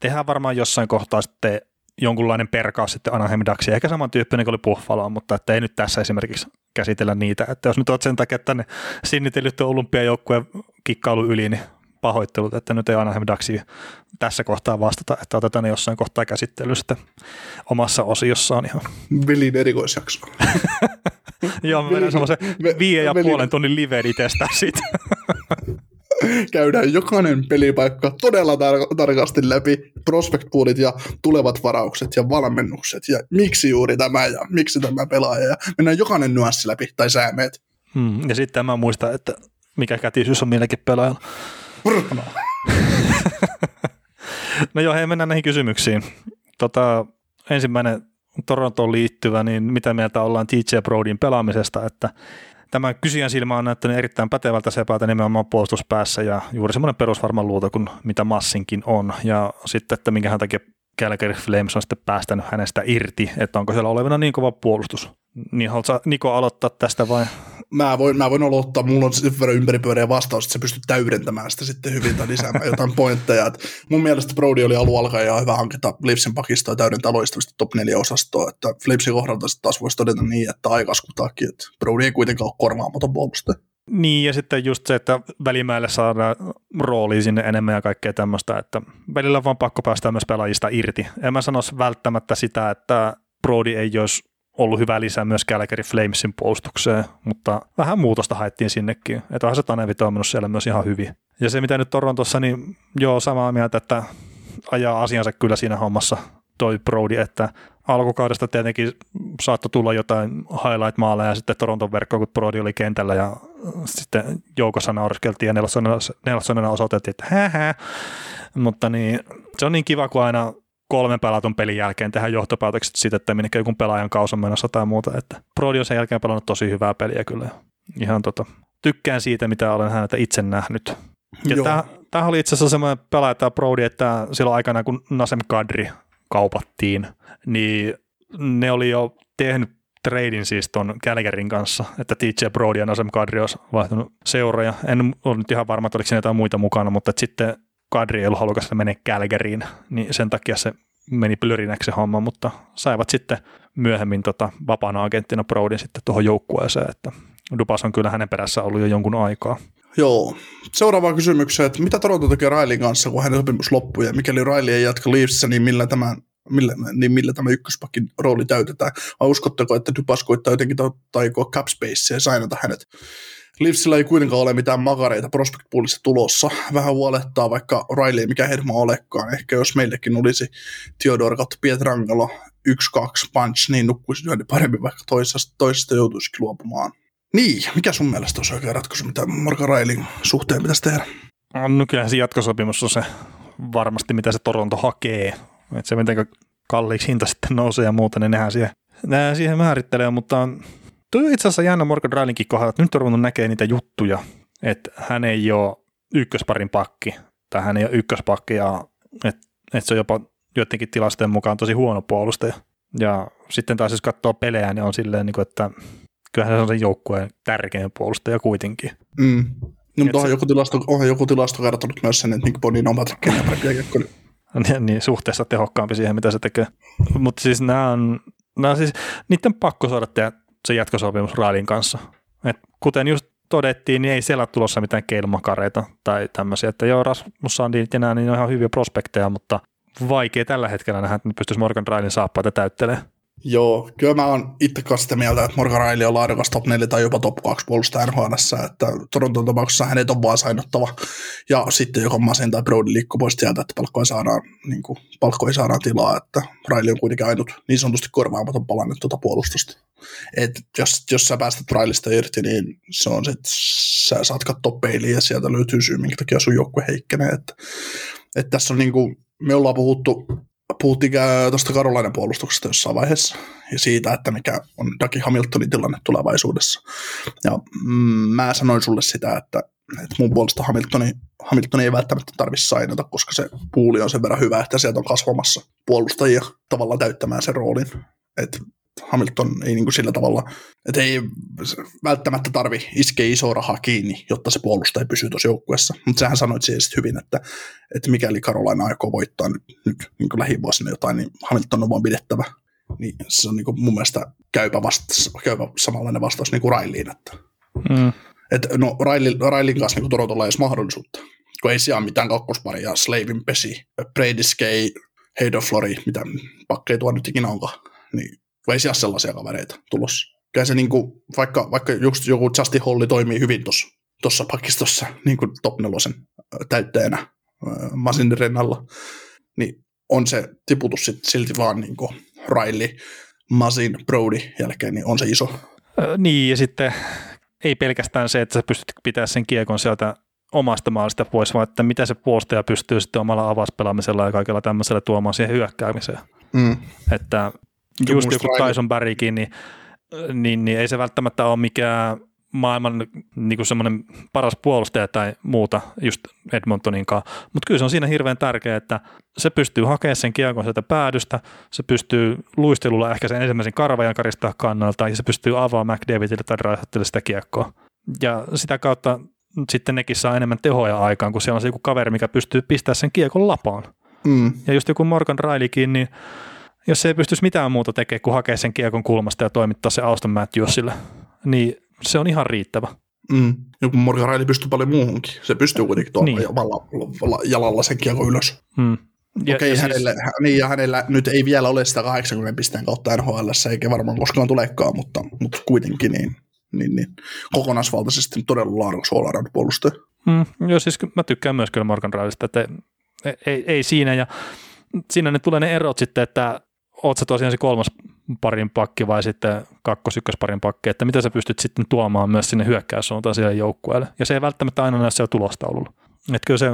tehdään varmaan jossain kohtaa sitten jonkunlainen perkaus sitten Anaheim Ducksia, ehkä samantyyppinen kuin oli Buffalo, mutta että ei nyt tässä esimerkiksi käsitellä niitä. Että jos nyt olet sen takia, että tänne sinnitellyt olympiajoukkueen kikkailu yli, niin pahoittelut, että nyt ei Anaheim Ducksia tässä kohtaa vastata, että otetaan ne jossain kohtaa käsittelystä omassa osiossaan ihan. Velin erikoisjakso. Joo, mä menen semmoisen viiden ja puolen tunnin live itsestä siitä. käydään jokainen pelipaikka todella tar- tarkasti läpi, prospect poolit ja tulevat varaukset ja valmennukset ja miksi juuri tämä ja miksi tämä pelaaja ja mennään jokainen nyanssi läpi tai säämeet. Hmm, ja sitten mä muistan, että mikä kätisyys on milläkin pelaajalla. No joo, hei mennään näihin kysymyksiin. Tota, ensimmäinen Torontoon liittyvä, niin mitä mieltä ollaan TJ Brodin pelaamisesta, että tämä kysyjän silmä on näyttänyt erittäin pätevältä sepältä nimenomaan puolustuspäässä ja juuri semmoinen perusvarma luuta kuin mitä Massinkin on. Ja sitten, että minkä takia Calgary Flames on sitten päästänyt hänestä irti, että onko siellä olevana niin kova puolustus. Niin haluatko Niko aloittaa tästä vai? Mä voin, mä voin aloittaa, mulla on sen verran ympäripyöreä vastaus, että se pystyy täydentämään sitä sitten hyvin tai lisäämään jotain pointteja. Et mun mielestä Brody oli alun alkaen ja hyvä hankita Leafsin pakistoa ja täydentää loistavasti top 4 osastoa, että Flamesin kohdalta sitten taas voisi todeta niin, että aikaskutaakin, että Brody ei kuitenkaan ole korvaamaton puolustaja. Niin, ja sitten just se, että välimäelle saadaan rooliin sinne enemmän ja kaikkea tämmöistä, että välillä on vaan pakko päästä myös pelaajista irti. En mä sanoisi välttämättä sitä, että Brody ei olisi ollut hyvä lisää myös Calgary Flamesin puolustukseen, mutta vähän muutosta haettiin sinnekin. Että onhan se Tanevi toiminut siellä myös ihan hyvin. Ja se, mitä nyt Torontossa, niin joo, samaa mieltä, että ajaa asiansa kyllä siinä hommassa toi Brody, että alkukaudesta tietenkin saattoi tulla jotain highlight-maaleja sitten Toronton verkkoon, kun Brody oli kentällä ja sitten joukossa nauriskeltiin ja nelosonena osoitettiin, että hää, hää. Mutta niin, se on niin kiva, kun aina kolmen pelatun pelin jälkeen tehdään johtopäätökset siitä, että minne joku pelaajan kaus on menossa tai muuta. Että Brody on sen jälkeen pelannut tosi hyvää peliä kyllä. Ihan tota, tykkään siitä, mitä olen häneltä itse nähnyt. Ja tämä, tämä oli itse asiassa semmoinen pelaaja, tämä Brody, että silloin aikana, kun Nasem Kadri kaupattiin, niin ne oli jo tehnyt treidin siis ton Calgaryn kanssa, että TJ Brody ja Nasem Kadri olisi vaihtunut seuroja. En ole nyt ihan varma, että oliko siinä jotain muita mukana, mutta sitten Kadri ei ollut halukas mennä Calgaryin, niin sen takia se meni plörinäksi se homma, mutta saivat sitten myöhemmin tota, vapaana agenttina Brodin sitten tuohon joukkueeseen, että Dupas on kyllä hänen perässä ollut jo jonkun aikaa. Joo. Seuraava kysymykseen, että mitä Toronto tekee Railin kanssa, kun hänen sopimus loppui, ja mikäli Riley ei jatka Leafsissä, niin millä tämä, millä, niin millä tämä ykköspakin rooli täytetään? Vai uskotteko, että Dupas koittaa jotenkin taikoa cap ja sainata hänet? Leafsillä ei kuitenkaan ole mitään makareita prospect poolissa tulossa. Vähän huolettaa, vaikka Riley mikä hermo olekaan. Ehkä jos meillekin olisi Theodore kautta Pietrangelo 1-2 punch, niin nukkuisi yhden paremmin, vaikka toisesta, toisesta joutuisikin luopumaan. Niin, mikä sun mielestä olisi oikea ratkaisu, mitä Morgan Railin suhteen pitäisi tehdä? No kyllähän se jatkosopimus on se varmasti, mitä se Toronto hakee. Että se miten kalliiksi hinta sitten nousee ja muuta, niin nehän siihen, nehän siihen määrittelee, mutta Tuo on itse asiassa jännä Morgan Rylinkin kohdalla, että nyt on ruvennut näkee niitä juttuja, että hän ei ole ykkösparin pakki, tai hän ei ole ykköspakki, ja että, että se on jopa joidenkin tilastojen mukaan tosi huono puolustaja. Ja sitten taas jos katsoo pelejä, niin on silleen, niin että kyllähän se on sen joukkueen tärkein puolustaja kuitenkin. Mm. No, mutta onhan, se... joku tilasto, onhan joku tilasto kertonut myös sen, että Nick Bonin on Patrick niin, niin, suhteessa tehokkaampi siihen, mitä se tekee. Mutta siis nämä on, nämä on siis, niiden pakko saada tehdä se jatkosopimus Railin kanssa. Et kuten just todettiin, niin ei siellä tulossa mitään keilmakareita tai tämmöisiä, että joo, Rasmus Sandin ja nämä niin on ihan hyviä prospekteja, mutta vaikea tällä hetkellä nähdä, että ne pystyisi Morgan Railin saappaita täyttelemään. Joo, kyllä mä oon itse kanssa sitä mieltä, että Morgan Riley on laadukas top 4 tai jopa top 2 puolustaja NHL, että Toronton tapauksessa hänet on vaan sainottava. Ja sitten joko Masen tai Brody liikkuu pois sieltä, että palkkoja saadaan, niin kuin, palkkoja saadaan tilaa, että Riley on kuitenkin ainut niin sanotusti korvaamaton palanen tuota puolustusta. Et jos, jos sä päästät Rileystä irti, niin se on että sä saat katsoa peiliin ja sieltä löytyy syy, minkä takia sun joukkue heikkenee. Että, että tässä on niin kuin, me ollaan puhuttu puhuttiin tuosta Karolainen puolustuksesta jossain vaiheessa ja siitä, että mikä on Dagi Hamiltonin tilanne tulevaisuudessa. Ja mm, mä sanoin sulle sitä, että, että mun puolesta Hamiltoni, Hamiltoni ei välttämättä tarvitse sainata, koska se puuli on sen verran hyvä, että sieltä on kasvamassa puolustajia tavallaan täyttämään sen roolin. että Hamilton ei niin kuin sillä tavalla, että ei välttämättä tarvi iskeä isoa rahaa kiinni, jotta se puolustaja pysyy tuossa joukkueessa. Mutta sähän sanoit siis hyvin, että, että mikäli Karolaina aikoo voittaa nyt, nyt niin kuin lähivuosina jotain, niin Hamilton on vaan pidettävä. Niin se on niin kuin mun mielestä käypä, vastaus, käypä samanlainen vastaus niin kuin Railiin. Että, mm. et, no Railin, Railin kanssa niin Torontolla ei edes mahdollisuutta, kun ei siellä mitään kakkosparia, Slavin pesi, Brady Skay, Heidoflori, mitä pakkeja tuo nyt ikinä onkaan, niin ei siellä sellaisia kavereita tulossa. Kyllä se niin kuin, vaikka, vaikka just joku Justin Holli toimii hyvin tuossa pakistossa niin kuin top nelosen täyttäjänä Masinin rinnalla, niin on se tiputus sit silti vaan niin kuin Riley, Masin, Brody jälkeen, niin on se iso. Ö, niin, ja sitten ei pelkästään se, että sä pystyt pitämään sen kiekon sieltä omasta maalista pois, vaan että mitä se puolustaja pystyy sitten omalla avauspelaamisella ja kaikella tämmöisellä tuomaan siihen hyökkäämiseen. Mm. Että just joku Tyson Barrykin, niin, niin, niin ei se välttämättä ole mikään maailman niin semmoinen paras puolustaja tai muuta just Edmontoninkaan, mutta kyllä se on siinä hirveän tärkeää, että se pystyy hakemaan sen kiekon sieltä päädystä, se pystyy luistelulla ehkä sen ensimmäisen karvajan karistaa kannalta ja se pystyy avaamaan McDavidille tai Raisattille sitä kiekkoa. Ja sitä kautta sitten nekin saa enemmän tehoja aikaan, kun siellä on se joku kaveri, mikä pystyy pistämään sen kiekon lapaan. Mm. Ja just joku Morgan Rileykin, niin jos se ei pystyisi mitään muuta tekemään kuin hakea sen kiekon kulmasta ja toimittaa se Auston Matthewsille, niin se on ihan riittävä. Mm. Joku Morgan pystyy paljon muuhunkin. Se pystyy kuitenkin tuomaan niin. omalla jalalla sen kiekon ylös. Mm. Okei, okay, siis... hänellä, niin, ja hänellä nyt ei vielä ole sitä 80 pisteen kautta NHL, eikä varmaan koskaan tulekaan, mutta, mutta kuitenkin niin, niin, niin kokonaisvaltaisesti todella laadukas all puolustaja. Mm, joo, siis mä tykkään myös kyllä Morgan Rileystä, että ei, ei, ei, siinä, ja siinä ne tulee ne erot sitten, että oot sä tosiaan se kolmas parin pakki vai sitten kakkos parin pakki, että mitä sä pystyt sitten tuomaan myös sinne hyökkäyssuuntaan sille joukkueelle. Ja se ei välttämättä aina näe siellä tulostaululla. Että kyllä se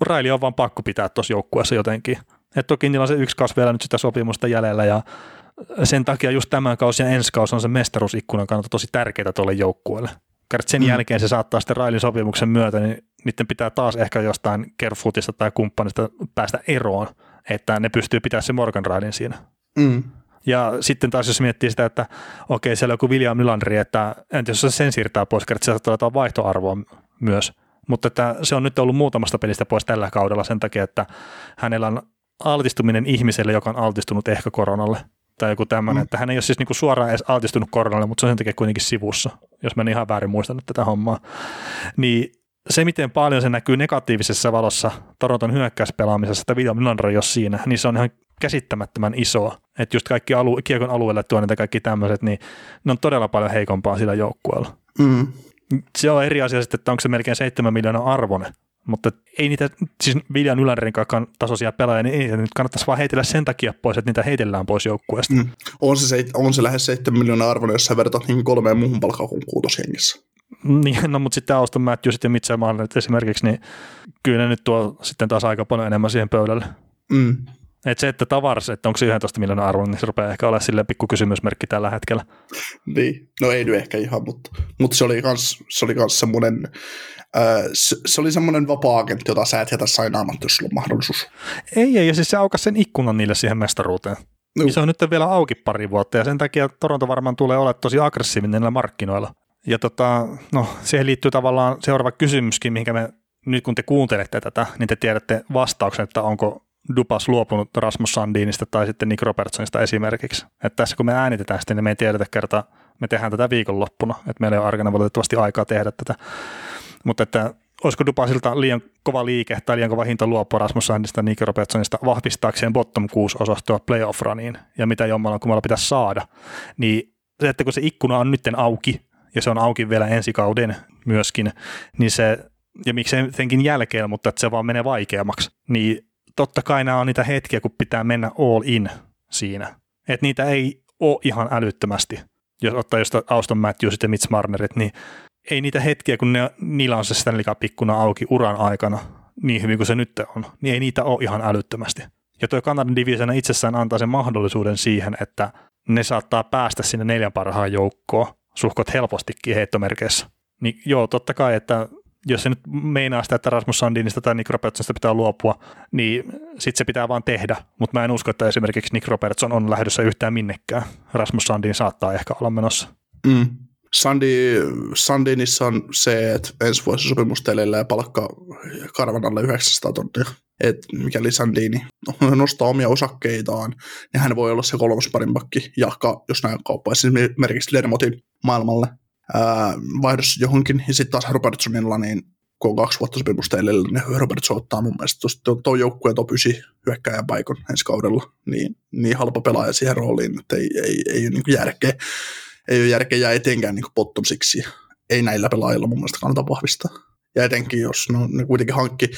Raili on vaan pakko pitää tuossa joukkueessa jotenkin. että toki niillä on se yksi kausi vielä nyt sitä sopimusta jäljellä ja sen takia just tämän kausi ja ensi kausi on se mestaruusikkunan kannalta tosi tärkeää tuolle joukkueelle. Sen mm. jälkeen se saattaa sitten Railin sopimuksen myötä, niin niiden pitää taas ehkä jostain Kerfootista tai kumppanista päästä eroon, että ne pystyy pitämään se Morgan Railin siinä. Mm. Ja sitten taas jos miettii sitä, että okei, siellä on joku William Nylandri, että entä jos se sen siirtää pois, että se saattaa jotain vaihtoarvoa myös. Mutta että se on nyt ollut muutamasta pelistä pois tällä kaudella sen takia, että hänellä on altistuminen ihmiselle, joka on altistunut ehkä koronalle tai joku tämmöinen, mm. että hän ei ole siis niinku suoraan edes altistunut koronalle, mutta se on sen takia kuitenkin sivussa, jos mä en ihan väärin muistanut tätä hommaa. Niin se, miten paljon se näkyy negatiivisessa valossa Toronton hyökkäyspelaamisessa, että William Nylander jos siinä, niin se on ihan käsittämättömän isoa. Että just kaikki alu, kiekon alueelle tuonne ja kaikki tämmöiset, niin ne on todella paljon heikompaa sillä joukkueella. Mm. Se on eri asia sitten, että onko se melkein 7 miljoonaa arvone, mutta ei niitä, siis Viljan Ylärin tasoisia pelaajia, niin ei niitä nyt kannattaisi vaan heitellä sen takia pois, että niitä heitellään pois joukkueesta. Mm. On, se, on se lähes 7 miljoonaa arvone, jos sä vertaat niin kolmeen muuhun palkkaan kuin. Niin, no mutta sitten Auston Matthews ja Mitchell Marner esimerkiksi, niin kyllä ne nyt tuo sitten taas aika paljon enemmän siihen pöydälle. Mm. Et se, että tavars, että onko se 11 miljoonaa arvo, niin se rupeaa ehkä olemaan sille pikku kysymysmerkki tällä hetkellä. Niin, no ei nyt ehkä ihan, mutta, mutta se oli kans, se oli kans semmoinen, äh, se, se, oli semmoinen vapaa-agentti, jota sä et jätä sainaamatta, jos sulla on mahdollisuus. Ei, ei, ja siis se aukasi sen ikkunan niille siihen mestaruuteen. No. Se on nyt vielä auki pari vuotta, ja sen takia Toronto varmaan tulee olemaan tosi aggressiivinen näillä markkinoilla. Ja tota, no, siihen liittyy tavallaan seuraava kysymyskin, mihinkä me nyt kun te kuuntelette tätä, niin te tiedätte vastauksen, että onko Dupas luopunut Rasmus Sandinista tai sitten Nick Robertsonista esimerkiksi. Että tässä kun me äänitetään sitä, niin me ei tiedetä kertaa, me tehdään tätä viikonloppuna, että meillä ei ole arkana valitettavasti aikaa tehdä tätä. Mutta että olisiko Dupasilta liian kova liike tai liian kova hinta luopua Rasmus Sandista Nick Robertsonista vahvistaakseen bottom 6 osastoa playoff runiin ja mitä jommalla kummalla pitäisi saada, niin se, että kun se ikkuna on nytten auki ja se on auki vielä ensi kauden myöskin, niin se, ja miksei senkin jälkeen, mutta että se vaan menee vaikeammaksi, niin totta kai nämä on niitä hetkiä, kun pitää mennä all in siinä. Että niitä ei ole ihan älyttömästi. Jos ottaa just Auston Matthews ja Mitch Marnerit, niin ei niitä hetkiä, kun ne, niillä on se Stanley Cup-ikkuna auki uran aikana, niin hyvin kuin se nyt on, niin ei niitä ole ihan älyttömästi. Ja tuo Kanadan divisiona itsessään antaa sen mahdollisuuden siihen, että ne saattaa päästä sinne neljän parhaan joukkoon suhkot helpostikin heittomerkeissä. Niin joo, totta kai, että jos se nyt meinaa sitä, että Rasmus Sandinista tai Nick Robertsonista pitää luopua, niin sitten se pitää vaan tehdä. Mutta mä en usko, että esimerkiksi Nick Robertson on lähdössä yhtään minnekään. Rasmus Sandin saattaa ehkä olla menossa. Mm. Sandi, Sandinissa on se, että ensi vuosi sopimus ja palkka Karvanalle 900 tonnia. Et mikäli Sandini nostaa omia osakkeitaan, niin hän voi olla se kolmas parin pakki, jahka jos näin kauppaisi esimerkiksi Lermotin maailmalle vaihdossa johonkin, ja sitten taas Robertsonilla, niin kun on kaksi vuotta sopimusta edellä, niin Robertson ottaa mun mielestä tuon to, joukkueen top 9 hyökkäjän paikon ensi kaudella, niin, niin halpa pelaaja siihen rooliin, että ei, ei, ei ole niin järkeä, ei ole järkeä jää etenkään niin bottom siksi ei näillä pelaajilla mun mielestä kannata vahvistaa. Ja etenkin, jos no, ne kuitenkin hankki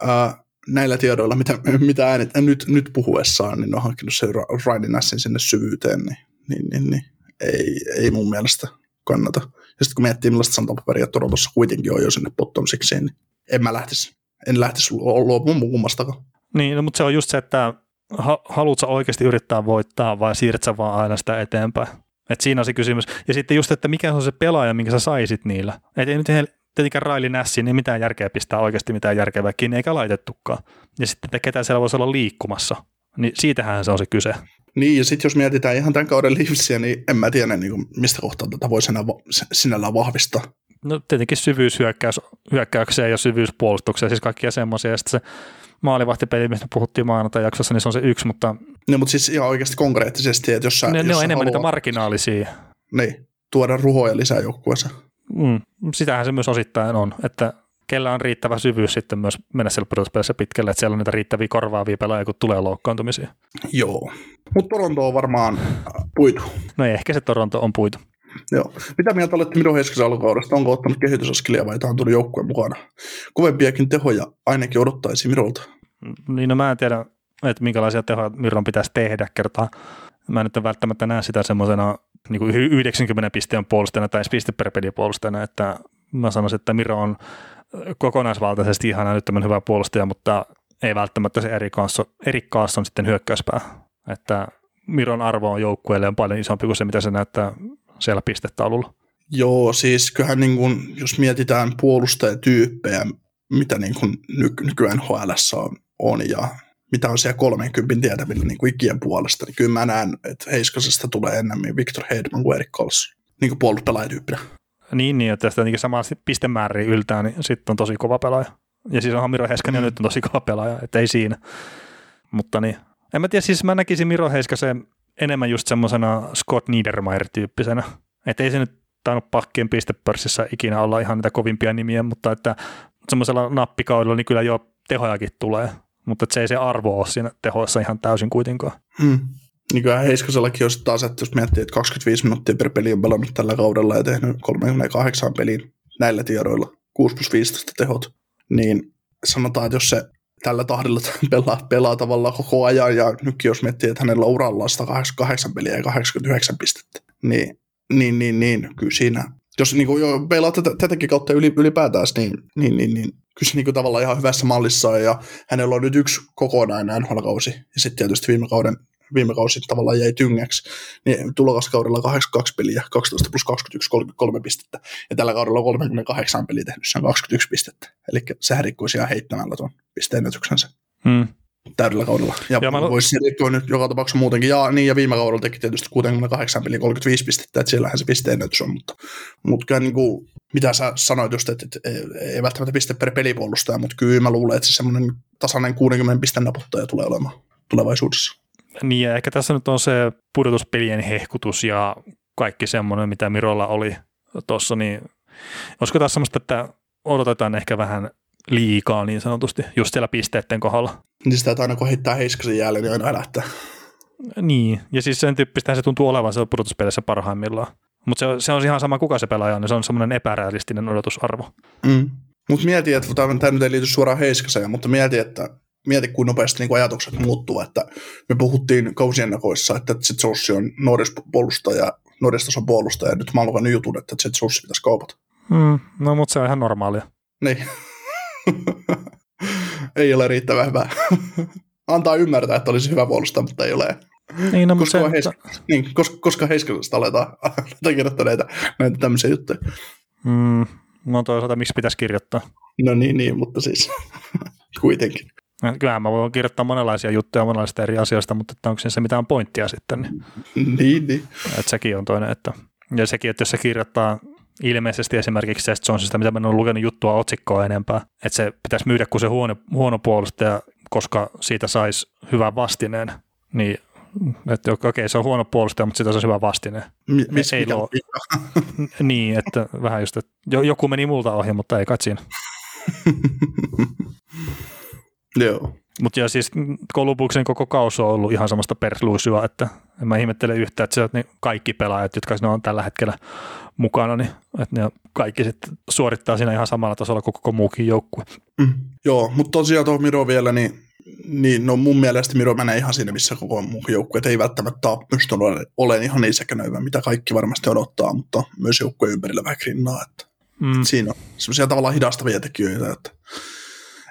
ää, näillä tiedoilla, mitä, mitä äänet nyt, nyt puhuessaan, niin ne on hankkinut sen Ryan sinne syvyyteen, niin, niin, niin, niin ei, ei mun mielestä kannata. Ja sitten kun miettii, millaista santapaperia Torontossa kuitenkin on jo sinne bottom sixiin, niin en mä lähtisi, en lähtisi luopumaan kummastakaan. Niin, no, mutta se on just se, että ha- haluatko oikeasti yrittää voittaa vai siirrät vaan aina sitä eteenpäin? Et siinä on se kysymys. Ja sitten just, että mikä on se pelaaja, minkä sä saisit niillä. Et ei nyt tietenkään Raili Nässi, niin mitään järkeä pistää oikeasti mitään järkevää kiinni, eikä laitettukaan. Ja sitten, että ketä siellä voisi olla liikkumassa. Niin siitähän se on se kyse. Niin, ja sitten jos mietitään ihan tämän kauden Leafsia, niin en mä tiedä, niin kuin, mistä kohtaa tätä voisi enää sinällään vahvistaa. No tietenkin syvyyshyökkäykseen ja syvyyspuolustukseen, siis kaikkia semmoisia. Ja sitten se maalivahtipeli, mistä puhuttiin maanantai jaksossa, niin se on se yksi, mutta... No, mutta siis ihan oikeasti konkreettisesti, että jos sä, Ne, jos ne on enemmän haluat, niitä marginaalisia. Niin, tuoda ruhoja lisää joukkueeseen. Mm, sitähän se myös osittain on, että kellä on riittävä syvyys sitten myös mennä siellä pudotuspelissä pitkälle, että siellä on niitä riittäviä korvaavia pelaajia, kun tulee loukkaantumisia. Joo. Mutta Toronto on varmaan äh, puitu. No ei, ehkä se Toronto on puitu. Joo. Mitä mieltä olette Miro Heiskasen alkukaudesta? Onko ottanut kehitysaskelia vai taantunut joukkueen mukana? Kovempiakin tehoja ainakin odottaisi Mirolta. Niin no mä en tiedä, että minkälaisia tehoja Miron pitäisi tehdä kertaa. Mä nyt en välttämättä näe sitä semmoisena niin kuin 90 pisteen puolustajana tai piste per peli puolustajana, että mä sanoisin, että Miro on kokonaisvaltaisesti ihan älyttömän hyvä puolustaja, mutta ei välttämättä se eri kanssa, eri on sitten hyökkäyspää. Että Miron arvo on joukkueelle on paljon isompi kuin se, mitä se näyttää siellä pistetaululla. Joo, siis kyllähän niin kun, jos mietitään puolustajatyyppejä, mitä niin kun nyky- nykyään HL on, on ja mitä on siellä 30 tietävillä niin kuin ikien puolesta, niin kyllä mä näen, että Heiskasesta tulee enemmän Victor Hedman kuin Erik Karlsson, niin kuin puolustuspelaajatyyppinä. Niin, niin että tästä jotenkin samaa pistemääriä yltää, niin sitten on tosi kova pelaaja. Ja siis onhan Miro Heiskanen mm. nyt on tosi kova pelaaja, että ei siinä. Mutta niin, en mä tiedä, siis mä näkisin Miro Heiskasen enemmän just semmoisena Scott Niedermayer-tyyppisenä. Että ei se nyt tainnut pakkien pistepörssissä ikinä olla ihan niitä kovimpia nimiä, mutta että semmoisella nappikaudella niin kyllä jo tehojakin tulee. Mutta että se ei se arvo ole siinä tehoissa ihan täysin kuitenkaan. Hmm. Kyllä Heiskasellakin olisi taas, että jos miettii, että 25 minuuttia per peli on pelannut tällä kaudella ja tehnyt 38 peliin näillä tiedoilla, 6 plus 15 tehot, niin sanotaan, että jos se tällä tahdilla pelaa, pelaa tavallaan koko ajan, ja nytkin jos miettii, että hänellä uralla on 188 peliä ja 89 pistettä, niin, niin, niin, niin kyllä siinä, jos niin kuin, jo pelaa tätä, tätäkin kautta yli, ylipäätään, niin, niin, niin, niin kyllä se niin kuin, tavallaan ihan hyvässä mallissa on, ja hänellä on nyt yksi kokonainen NHL-kausi, ja sitten tietysti viime kauden viime kausi tavallaan jäi tyngäksi, niin tulokaskaudella 82 peliä, 12 plus 21, 33 pistettä, ja tällä kaudella on 38 peliä tehnyt, se on 21 pistettä, eli sehän rikkoisi ihan heittämällä tuon pisteennätyksensä Hmm. täydellä kaudella. Ja, Ja mä- voisi rikkoa nyt joka tapauksessa muutenkin. Ja, niin, ja viime kaudella teki tietysti 68 peliä 35 pistettä, että siellähän se pisteennätys on, mutta, mutta kyllä niin kuin, mitä sä sanoit just, että, että ei, ei välttämättä piste per pelipuolustaja, mutta kyllä mä luulen, että se semmoinen tasainen 60 pisteen naputtaja tulee olemaan tulevaisuudessa. Niin ja ehkä tässä nyt on se pudotuspelien hehkutus ja kaikki semmoinen, mitä Mirolla oli tuossa, niin olisiko tässä semmoista, että odotetaan ehkä vähän liikaa niin sanotusti, just siellä pisteiden kohdalla. Niin sitä, että aina kun heittää Heiskasen jälleen, niin aina lähtee. Niin, ja siis sen tyyppistähän se tuntuu olevan se pudotuspelissä parhaimmillaan. Mutta se, on- se on ihan sama, kuka se pelaaja on, niin se on semmoinen epärealistinen odotusarvo. Mm. Mutta mieti, että tämä, nyt ei liity suoraan Heiskaseen, mutta mieti, että mieti, kuinka nopeasti niin kuin ajatukset muuttuu, että me puhuttiin kausiennakoissa, että Zetsossi on Norris puolustaja, Norris on puolustaja, ja nyt mä lukan jutun, että Zetsossi pitäisi kaupata. Mm, no, mutta se on ihan normaalia. Niin. ei ole riittävän hyvä. Antaa ymmärtää, että olisi hyvä puolustaja, mutta ei ole. Niin, no, Koska, se, on Heisk- niin, koska, koska Heiskasesta aletaan, aletaan kirjoittaa näitä, näitä tämmöisiä juttuja. mm, no toisaalta miksi pitäisi kirjoittaa? No niin, niin, mutta siis kuitenkin. Kyllähän mä voin kirjoittaa monenlaisia juttuja monenlaisista eri asioista, mutta että onko se mitään pointtia sitten, niin Niin, niin. että sekin on toinen. Että, ja sekin, että jos se kirjoittaa ilmeisesti esimerkiksi Seth Jonesista, mitä mä oon lukenut juttua otsikkoa enempää, että se pitäisi myydä kuin se huono, huono puolustaja, koska siitä saisi hyvän vastineen, niin että okei, okay, se on huono puolustaja, mutta siitä saisi hyvän vastineen. Mi- missä ei luo. on niin, että vähän just, että jo- joku meni multa ohi, mutta ei kai siinä. Joo. Mutta ja siis Kolubuksen koko kausi on ollut ihan samasta persluisua, että en mä ihmettele yhtään, että sieltä ne kaikki pelaajat, jotka siinä on tällä hetkellä mukana, niin että ne kaikki sitten suorittaa siinä ihan samalla tasolla kuin koko muukin joukkue. Mm. Joo, mutta tosiaan tuohon Miro vielä, niin, niin no mun mielestä Miro menee ihan siinä, missä koko muu joukkue ei välttämättä ole pystynyt olemaan ihan niin sekänöivä, mitä kaikki varmasti odottaa, mutta myös joukkueen ympärillä vähän grinnaa, että mm. siinä on semmoisia tavallaan hidastavia tekijöitä, että,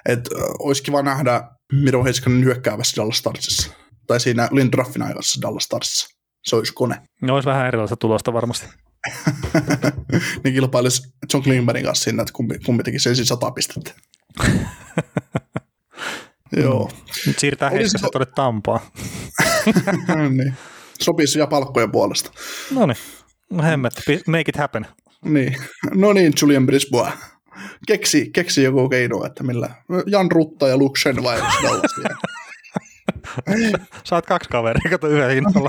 että olisi kiva nähdä Miro Heiskanen hyökkäävässä Dallas Starsissa, tai siinä Lindraffin aikaisessa Dallas Starsissa. Se olisi kone. No olisi vähän erilaista tulosta varmasti. niin kilpailisi John Klingbergin kanssa siinä, että kumpi, kumpi teki sen sata pistettä. Joo. Nyt siirtää Heiskasen tuonne Tampaa. niin. Sopisi ja palkkojen puolesta. No niin. No hemmet, make it happen. Niin. No niin, Julian Brisbois. Keksi, keksi joku keino, että millä Jan Rutta ja Luke Shen vai Saat kaksi kaveria, kato yhden hinnalla.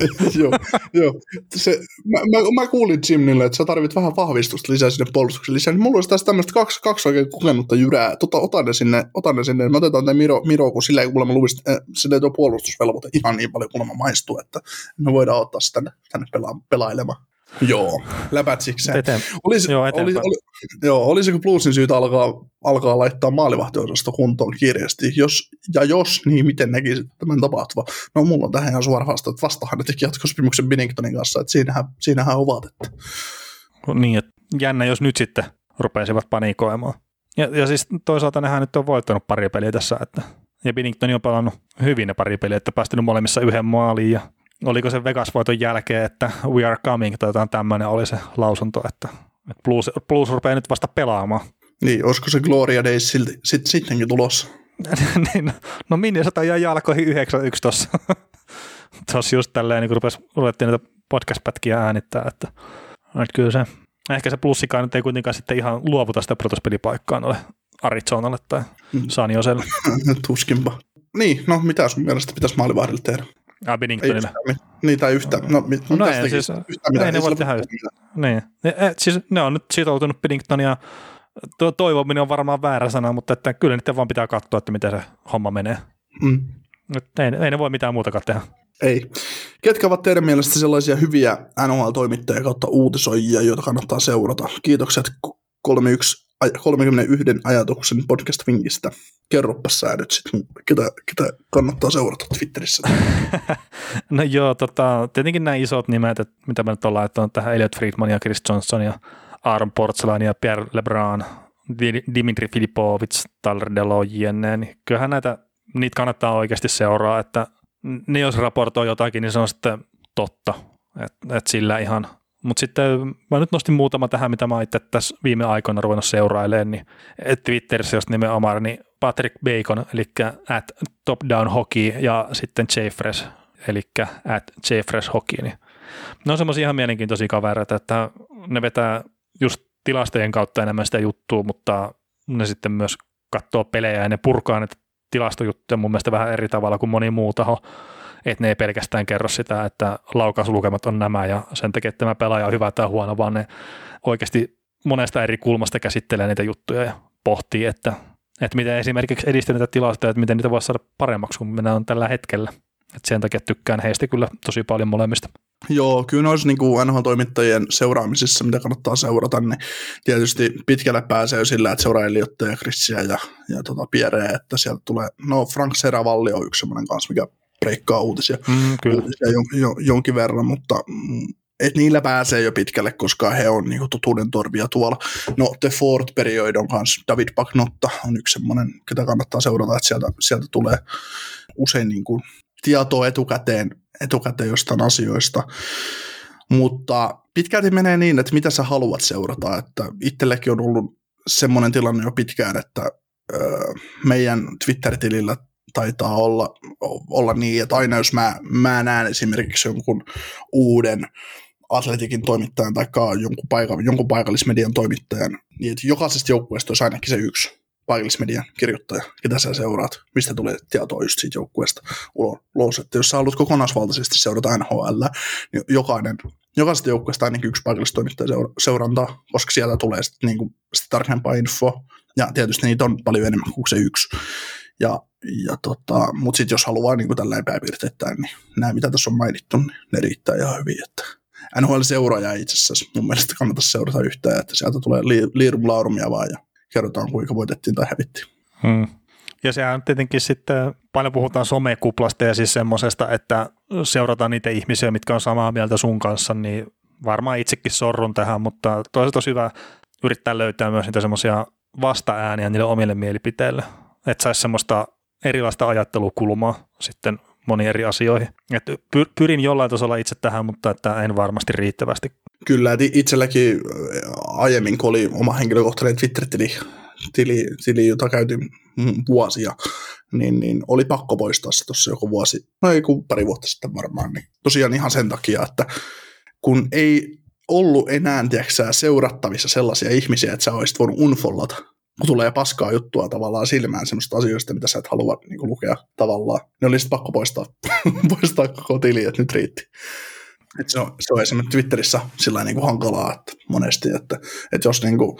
joo, joo. Se, mä, mä, mä, kuulin Jimnille, että sä tarvit vähän vahvistusta lisää sinne puolustuksen lisää. Niin mulla olisi tässä tämmöistä kaksi, kaksi oikein kokenutta jyrää. Tota, otan ne sinne, otan ne sinne. Mä otetaan tämän Miro, Miro kun silleen, kun mä luvisin, äh, sille tuo puolustusvelvoite ihan niin paljon, kun mä maistuu, että me voidaan ottaa sitä tänne, tänne pela, pelailemaan. Joo, läpätsikseen. Eteen. Olisi, joo, oli, oli, joo, olisiko Bluesin syytä alkaa, alkaa laittaa maalivahtiosasto kuntoon kirjasti? Jos, ja jos, niin miten näkisit tämän tapahtuva? No mulla on tähän ihan suora vasta, että vastahan ne teki jatkosopimuksen Binningtonin kanssa, että siinähän, siinähän ovat. Että. No niin, että jännä, jos nyt sitten rupeisivat panikoimaan. Ja, ja siis toisaalta nehän nyt on voittanut pari peliä tässä, että ja Binnington on pelannut hyvin ne pari peliä, että päästynyt molemmissa yhden maaliin ja oliko se Vegas-voiton jälkeen, että we are coming tai jotain tämmöinen oli se lausunto, että, Blues, Blues rupeaa nyt vasta pelaamaan. Niin, olisiko se Gloria Days silti, sit, sittenkin tulossa? niin, no, no Minnesota jäi jalkoihin 9-1 tuossa. tuossa just tälleen, niin kun rupesi, ruvettiin niitä podcast-pätkiä äänittää, että, että kyllä se, ehkä se plussikaan nyt ei kuitenkaan sitten ihan luovuta sitä protospelipaikkaa noille Arizonalle tai mm. San Joselle. Tuskinpa. Niin, no mitä sun mielestä pitäisi maalivahdille tehdä? Binningtonille. Ei niin, tai yhtä. No, mit, no ei, siis, yhtä mitään. Ei ne voi tehdä yhtä. Niin. Ne, et, siis ne on nyt sitoutunut Binningtonia. Tuo toivominen on varmaan väärä sana, mutta että kyllä nyt vaan pitää katsoa, että miten se homma menee. Mm. ei, ei ne voi mitään muutakaan tehdä. Ei. Ketkä ovat teidän mielestä sellaisia hyviä NHL-toimittajia kautta uutisoijia, joita kannattaa seurata? Kiitokset 31 31 ajatuksen podcast-vinkistä. Kerropa sä nyt sit, ketä, ketä kannattaa seurata Twitterissä. no joo, tota, tietenkin nämä isot nimet, että mitä mä nyt olen laittanut tähän Elliot Friedman ja Chris Johnson ja Aaron Portsalan ja Pierre Lebrun, Dimitri Filipovic, Tyler Delojienne, niin kyllähän näitä, niitä kannattaa oikeasti seuraa, että ne jos raportoi jotakin, niin se on sitten totta, että et sillä ihan – mutta sitten mä nyt nostin muutama tähän, mitä mä itse tässä viime aikoina ruvennut seurailemaan, niin Twitterissä just nimenomaan, niin Patrick Bacon, eli at Top Down Hockey, ja sitten Jeffres, eli at Jeffres Hockey. Niin ne on semmoisia ihan mielenkiintoisia kavereita, että ne vetää just tilastojen kautta enemmän sitä juttua, mutta ne sitten myös katsoo pelejä ja ne purkaa ne tilastojuttuja mun mielestä vähän eri tavalla kuin moni muu taho että ne ei pelkästään kerro sitä, että laukauslukemat on nämä ja sen takia, että tämä pelaaja on hyvä tai huono, vaan ne oikeasti monesta eri kulmasta käsittelee niitä juttuja ja pohtii, että, että miten esimerkiksi edistää niitä tilastoja, että miten niitä voisi saada paremmaksi kuin minä on tällä hetkellä. että sen takia tykkään heistä kyllä tosi paljon molemmista. Joo, kyllä olisi niin NHL-toimittajien seuraamisissa, mitä kannattaa seurata, niin tietysti pitkälle pääsee jo sillä, että seuraa Eliotteja ja Chrissia ja, ja tota Pierreä, että sieltä tulee, no Frank Seravalli on yksi semmoinen kanssa, mikä breikkaa uutisia, mm, kyllä. uutisia jon, jon, jonkin verran, mutta mm, et niillä pääsee jo pitkälle, koska he on niinku totuuden torvia tuolla. No The Ford Period on kanssa, David Pagnotta on yksi semmoinen, ketä kannattaa seurata, että sieltä, sieltä tulee usein niinku tietoa etukäteen, etukäteen jostain asioista. Mutta pitkälti menee niin, että mitä sä haluat seurata, että itsellekin on ollut semmoinen tilanne jo pitkään, että meidän Twitter-tilillä taitaa olla, olla niin, että aina jos mä, mä näen esimerkiksi jonkun uuden atletikin toimittajan tai jonkun, paikka, jonkun paikallismedian toimittajan, niin että jokaisesta joukkueesta olisi ainakin se yksi paikallismedian kirjoittaja, ketä sä seuraat, mistä tulee tietoa just siitä joukkueesta ulos. Että jos sä haluat kokonaisvaltaisesti seurata NHL, niin jokainen, jokaisesta joukkueesta ainakin yksi paikallistoimittaja seurantaa, koska sieltä tulee sitten, niin kuin, sitten tarkempaa info, ja tietysti niitä on paljon enemmän kuin se yksi. Ja, ja tota, mutta sitten jos haluaa niin tällä pääpiirteittäin, niin nämä mitä tässä on mainittu, niin ne riittää ihan hyvin. Että NHL-seuraaja itse asiassa mun mielestä kannata seurata yhtään, että sieltä tulee li- liirum laurumia vaan ja kerrotaan kuinka voitettiin tai hävittiin. Hmm. Ja sehän tietenkin sitten, paljon puhutaan somekuplasta ja siis semmoisesta, että seurataan niitä ihmisiä, mitkä on samaa mieltä sun kanssa, niin varmaan itsekin sorrun tähän, mutta toisaalta olisi hyvä yrittää löytää myös niitä semmoisia vasta-ääniä niille omille mielipiteille, että saisi semmoista erilaista ajattelukulmaa sitten moniin eri asioihin. Et pyrin jollain tasolla itse tähän, mutta että en varmasti riittävästi. Kyllä, itselläkin aiemmin, kun oli oma henkilökohtainen Twitter-tili, tili, tili, jota käytin vuosia, niin, niin oli pakko poistaa se tuossa joku vuosi, no ei kun pari vuotta sitten varmaan, niin tosiaan ihan sen takia, että kun ei ollut enää tiedätkö, seurattavissa sellaisia ihmisiä, että sä olisit voinut unfollata, tulee paskaa juttua tavallaan silmään semmoista asioista, mitä sä et halua niin kuin, lukea tavallaan. Ne oli sitten pakko poistaa, poistaa koko tili, että nyt riitti. Et se, on, se on esimerkiksi Twitterissä sillä niin kuin hankalaa että monesti, että, että jos niin kuin,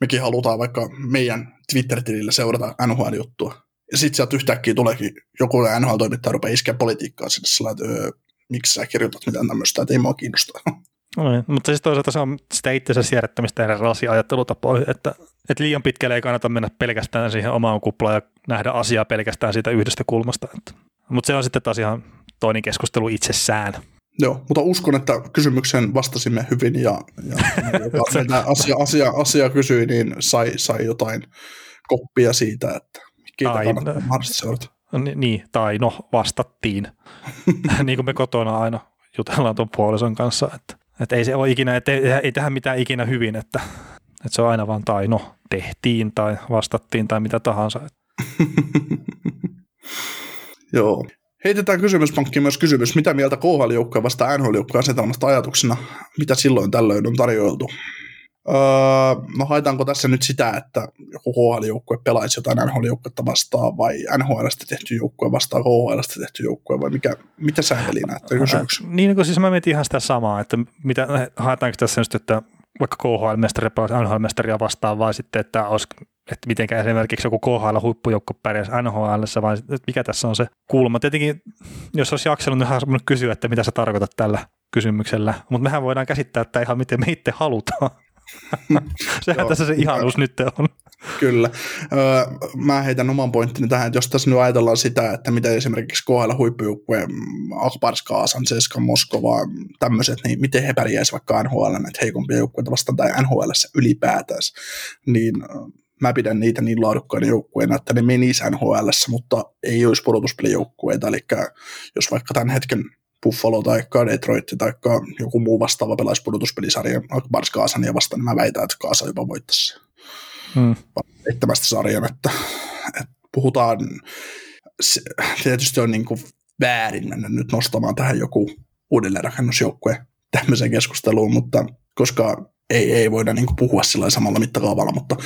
mekin halutaan vaikka meidän Twitter-tilillä seurata NHL-juttua, ja sitten sieltä yhtäkkiä tuleekin joku NHL-toimittaja rupeaa iskeä politiikkaa sinne sillä että öö, miksi sä kirjoitat mitään tämmöistä, että ei mua kiinnosta. No niin, mutta siis toisaalta se on sitä itsensä siirrettämistä erilaisia ajattelutapoja, että, että liian pitkälle ei kannata mennä pelkästään siihen omaan kuplaan ja nähdä asiaa pelkästään siitä yhdestä kulmasta. Että. Mutta se on sitten taas ihan toinen keskustelu itsessään. Joo, mutta uskon, että kysymyksen vastasimme hyvin ja, ja joka asia, asia, asia kysyi, niin sai, sai jotain koppia siitä, että keitä tai, kannattaa. Niin, tai no vastattiin, niin kuin me kotona aina jutellaan tuon puolison kanssa, että, että ei se ole ikinä, että ei, ei tehdä mitään ikinä hyvin, että, että se on aina vaan tai no tehtiin tai vastattiin tai mitä tahansa. Joo. Heitetään kysymyspankkiin myös kysymys, mitä mieltä KHL-joukkoja vasta NHL-joukkoja asetelmasta ajatuksena, mitä silloin tällöin on tarjoiltu. Öö, no haetaanko tässä nyt sitä, että joku KHL-joukkue pelaisi jotain NHL-joukkuetta vastaan vai NHLstä tehty joukkue vastaan KHLstä tehty joukkue vai mikä, mitä sä Heli näet kysymyksen? Niin, kun siis mä mietin ihan sitä samaa, että mitä, haetaanko tässä nyt, että vaikka KHL-mestari pelaisi NHL-mestaria vastaan vai sitten, että olisi että miten esimerkiksi joku KHL-huippujoukko pärjäisi NHL, vai mikä tässä on se kulma. Tietenkin, jos olisi jaksanut, niin olisi kysyä, että mitä sä tarkoitat tällä kysymyksellä, mutta mehän voidaan käsittää, että ihan miten me itse halutaan. Sehän Joo, tässä se ihanuus nyt on. Kyllä. Öö, mä heitän oman pointtini tähän, että jos tässä nyt ajatellaan sitä, että mitä esimerkiksi KHL huippujoukkue, Akbars Kaasan, CSKA Moskova, tämmöiset, niin miten he pärjäisivät vaikka NHL näitä heikompia joukkueita vastaan tai NHL ylipäätään, niin mä pidän niitä niin laadukkaina joukkueina, että ne menisi NHL, mutta ei olisi pudotuspelijoukkueita, eli jos vaikka tämän hetken Buffalo tai Detroit tai joku muu vastaava pelaisi pudotuspelisarjan Bars Kaasania vastaan, niin mä väitän, että Kaasa jopa voittaisi hmm. eittämästä sarjan, että, että puhutaan, se, tietysti on niin kuin väärin mennä nyt nostamaan tähän joku uudelleenrakennusjoukkue tämmöiseen keskusteluun, mutta koska ei, ei voida niin kuin puhua sillä samalla mittakaavalla, mutta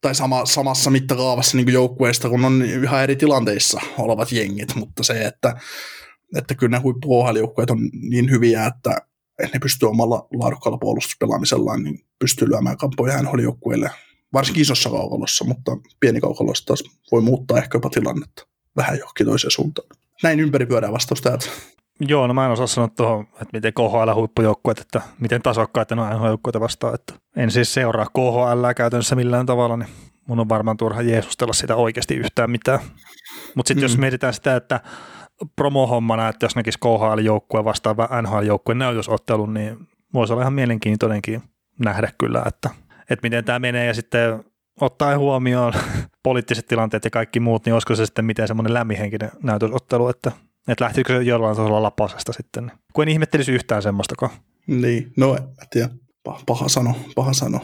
tai sama, samassa mittakaavassa niin joukkueista, kun on ihan eri tilanteissa olevat jengit, mutta se, että, että kyllä ne huippu on niin hyviä, että, ne pystyy omalla laadukkaalla puolustuspelaamisellaan niin pystyy lyömään kampoja NHL-joukkueille, varsinkin isossa kaukalossa, mutta pieni kaukalossa taas voi muuttaa ehkä jopa tilannetta vähän johonkin toiseen suuntaan. Näin ympäripyörää vastausta että Joo, no mä en osaa sanoa tuohon, että miten KHL huippujoukkueet, että miten tasokkaita ne on NHL-joukkueita vastaan. Että en siis seuraa KHL käytännössä millään tavalla, niin mun on varmaan turha jeesustella sitä oikeasti yhtään mitään. Mutta sitten mm. jos mietitään sitä, että promohommana, että jos näkisi KHL-joukkue vastaan NHL-joukkueen näytösottelun, niin voisi olla ihan mielenkiintoinenkin nähdä kyllä, että, että miten tämä menee ja sitten ottaa huomioon poliittiset tilanteet ja kaikki muut, niin olisiko se sitten miten semmoinen lämmihenkinen näytösottelu, että että lähtikö se jollain tasolla lapasesta sitten. Kun en ihmettelisi yhtään semmoistakaan. Niin, no en tiedä. Paha, sano, paha sano.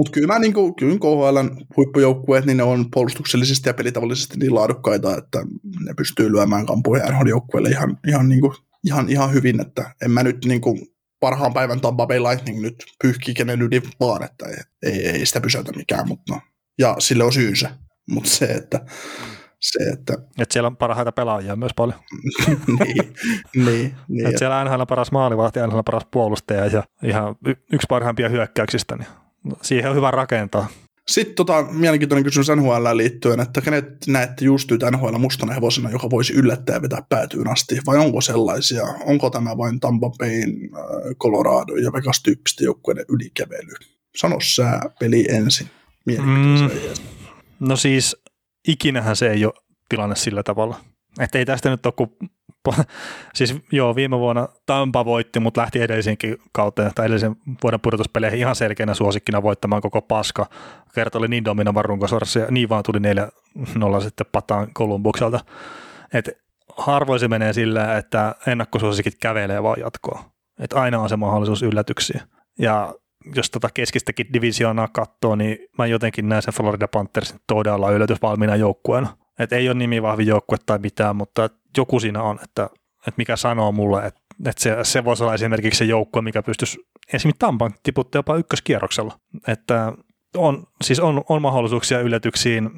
Mutta kyllä mä niin kuin, kyllä KHL huippujoukkueet, niin ne on puolustuksellisesti ja pelitavallisesti niin laadukkaita, että ne pystyy lyömään kampuja NHL-joukkueelle ihan, ihan, niin kuin, ihan, ihan hyvin, että en mä nyt niin kuin, parhaan päivän Tampa Bay Lightning nyt pyyhkii kenen yli vaan, että ei, ei, ei sitä pysäytä mikään, mutta no. ja sille on syynsä, mutta se, että se, että... Että siellä on parhaita pelaajia myös paljon. niin, niin, niin. Että siellä NHL on paras maalivahti, NHL on paras puolustaja ja ihan y- yksi parhaimpia hyökkäyksistä, niin siihen on hyvä rakentaa. Sitten tota, mielenkiintoinen kysymys NHL liittyen, että kenet näette just nyt NHL mustana hevosena, joka voisi yllättää ja vetää päätyyn asti, vai onko sellaisia? Onko tämä vain Tampa Bayn, äh, Colorado ja Vegas tyyppisten joukkueiden ylikävely? Sano sä peli ensin. Mm, no siis ikinähän se ei ole tilanne sillä tavalla. Että ei tästä nyt ole kuin siis joo, viime vuonna Tampa voitti, mutta lähti edellisenkin kauteen tai edellisen vuoden pudotuspeleihin ihan selkeänä suosikkina voittamaan koko paska. Kerta oli niin dominovan runkosarjassa ja niin vaan tuli 4-0 sitten pataan Kolumbukselta. Et harvoin se menee sillä, että ennakkosuosikit kävelee vaan jatkoa. Et aina on se mahdollisuus yllätyksiä. Ja jos tota keskistäkin divisioonaa katsoo, niin mä jotenkin näen sen Florida Panthersin todella yllätysvalmiina joukkueena. Et ei ole nimi vahvi joukkue tai mitään, mutta joku siinä on, että, että mikä sanoo mulle, että, että se, se voisi olla esimerkiksi se joukkue, mikä pystyisi esimerkiksi Tampan tiputtaa jopa ykköskierroksella. Että on, siis on, on mahdollisuuksia yllätyksiin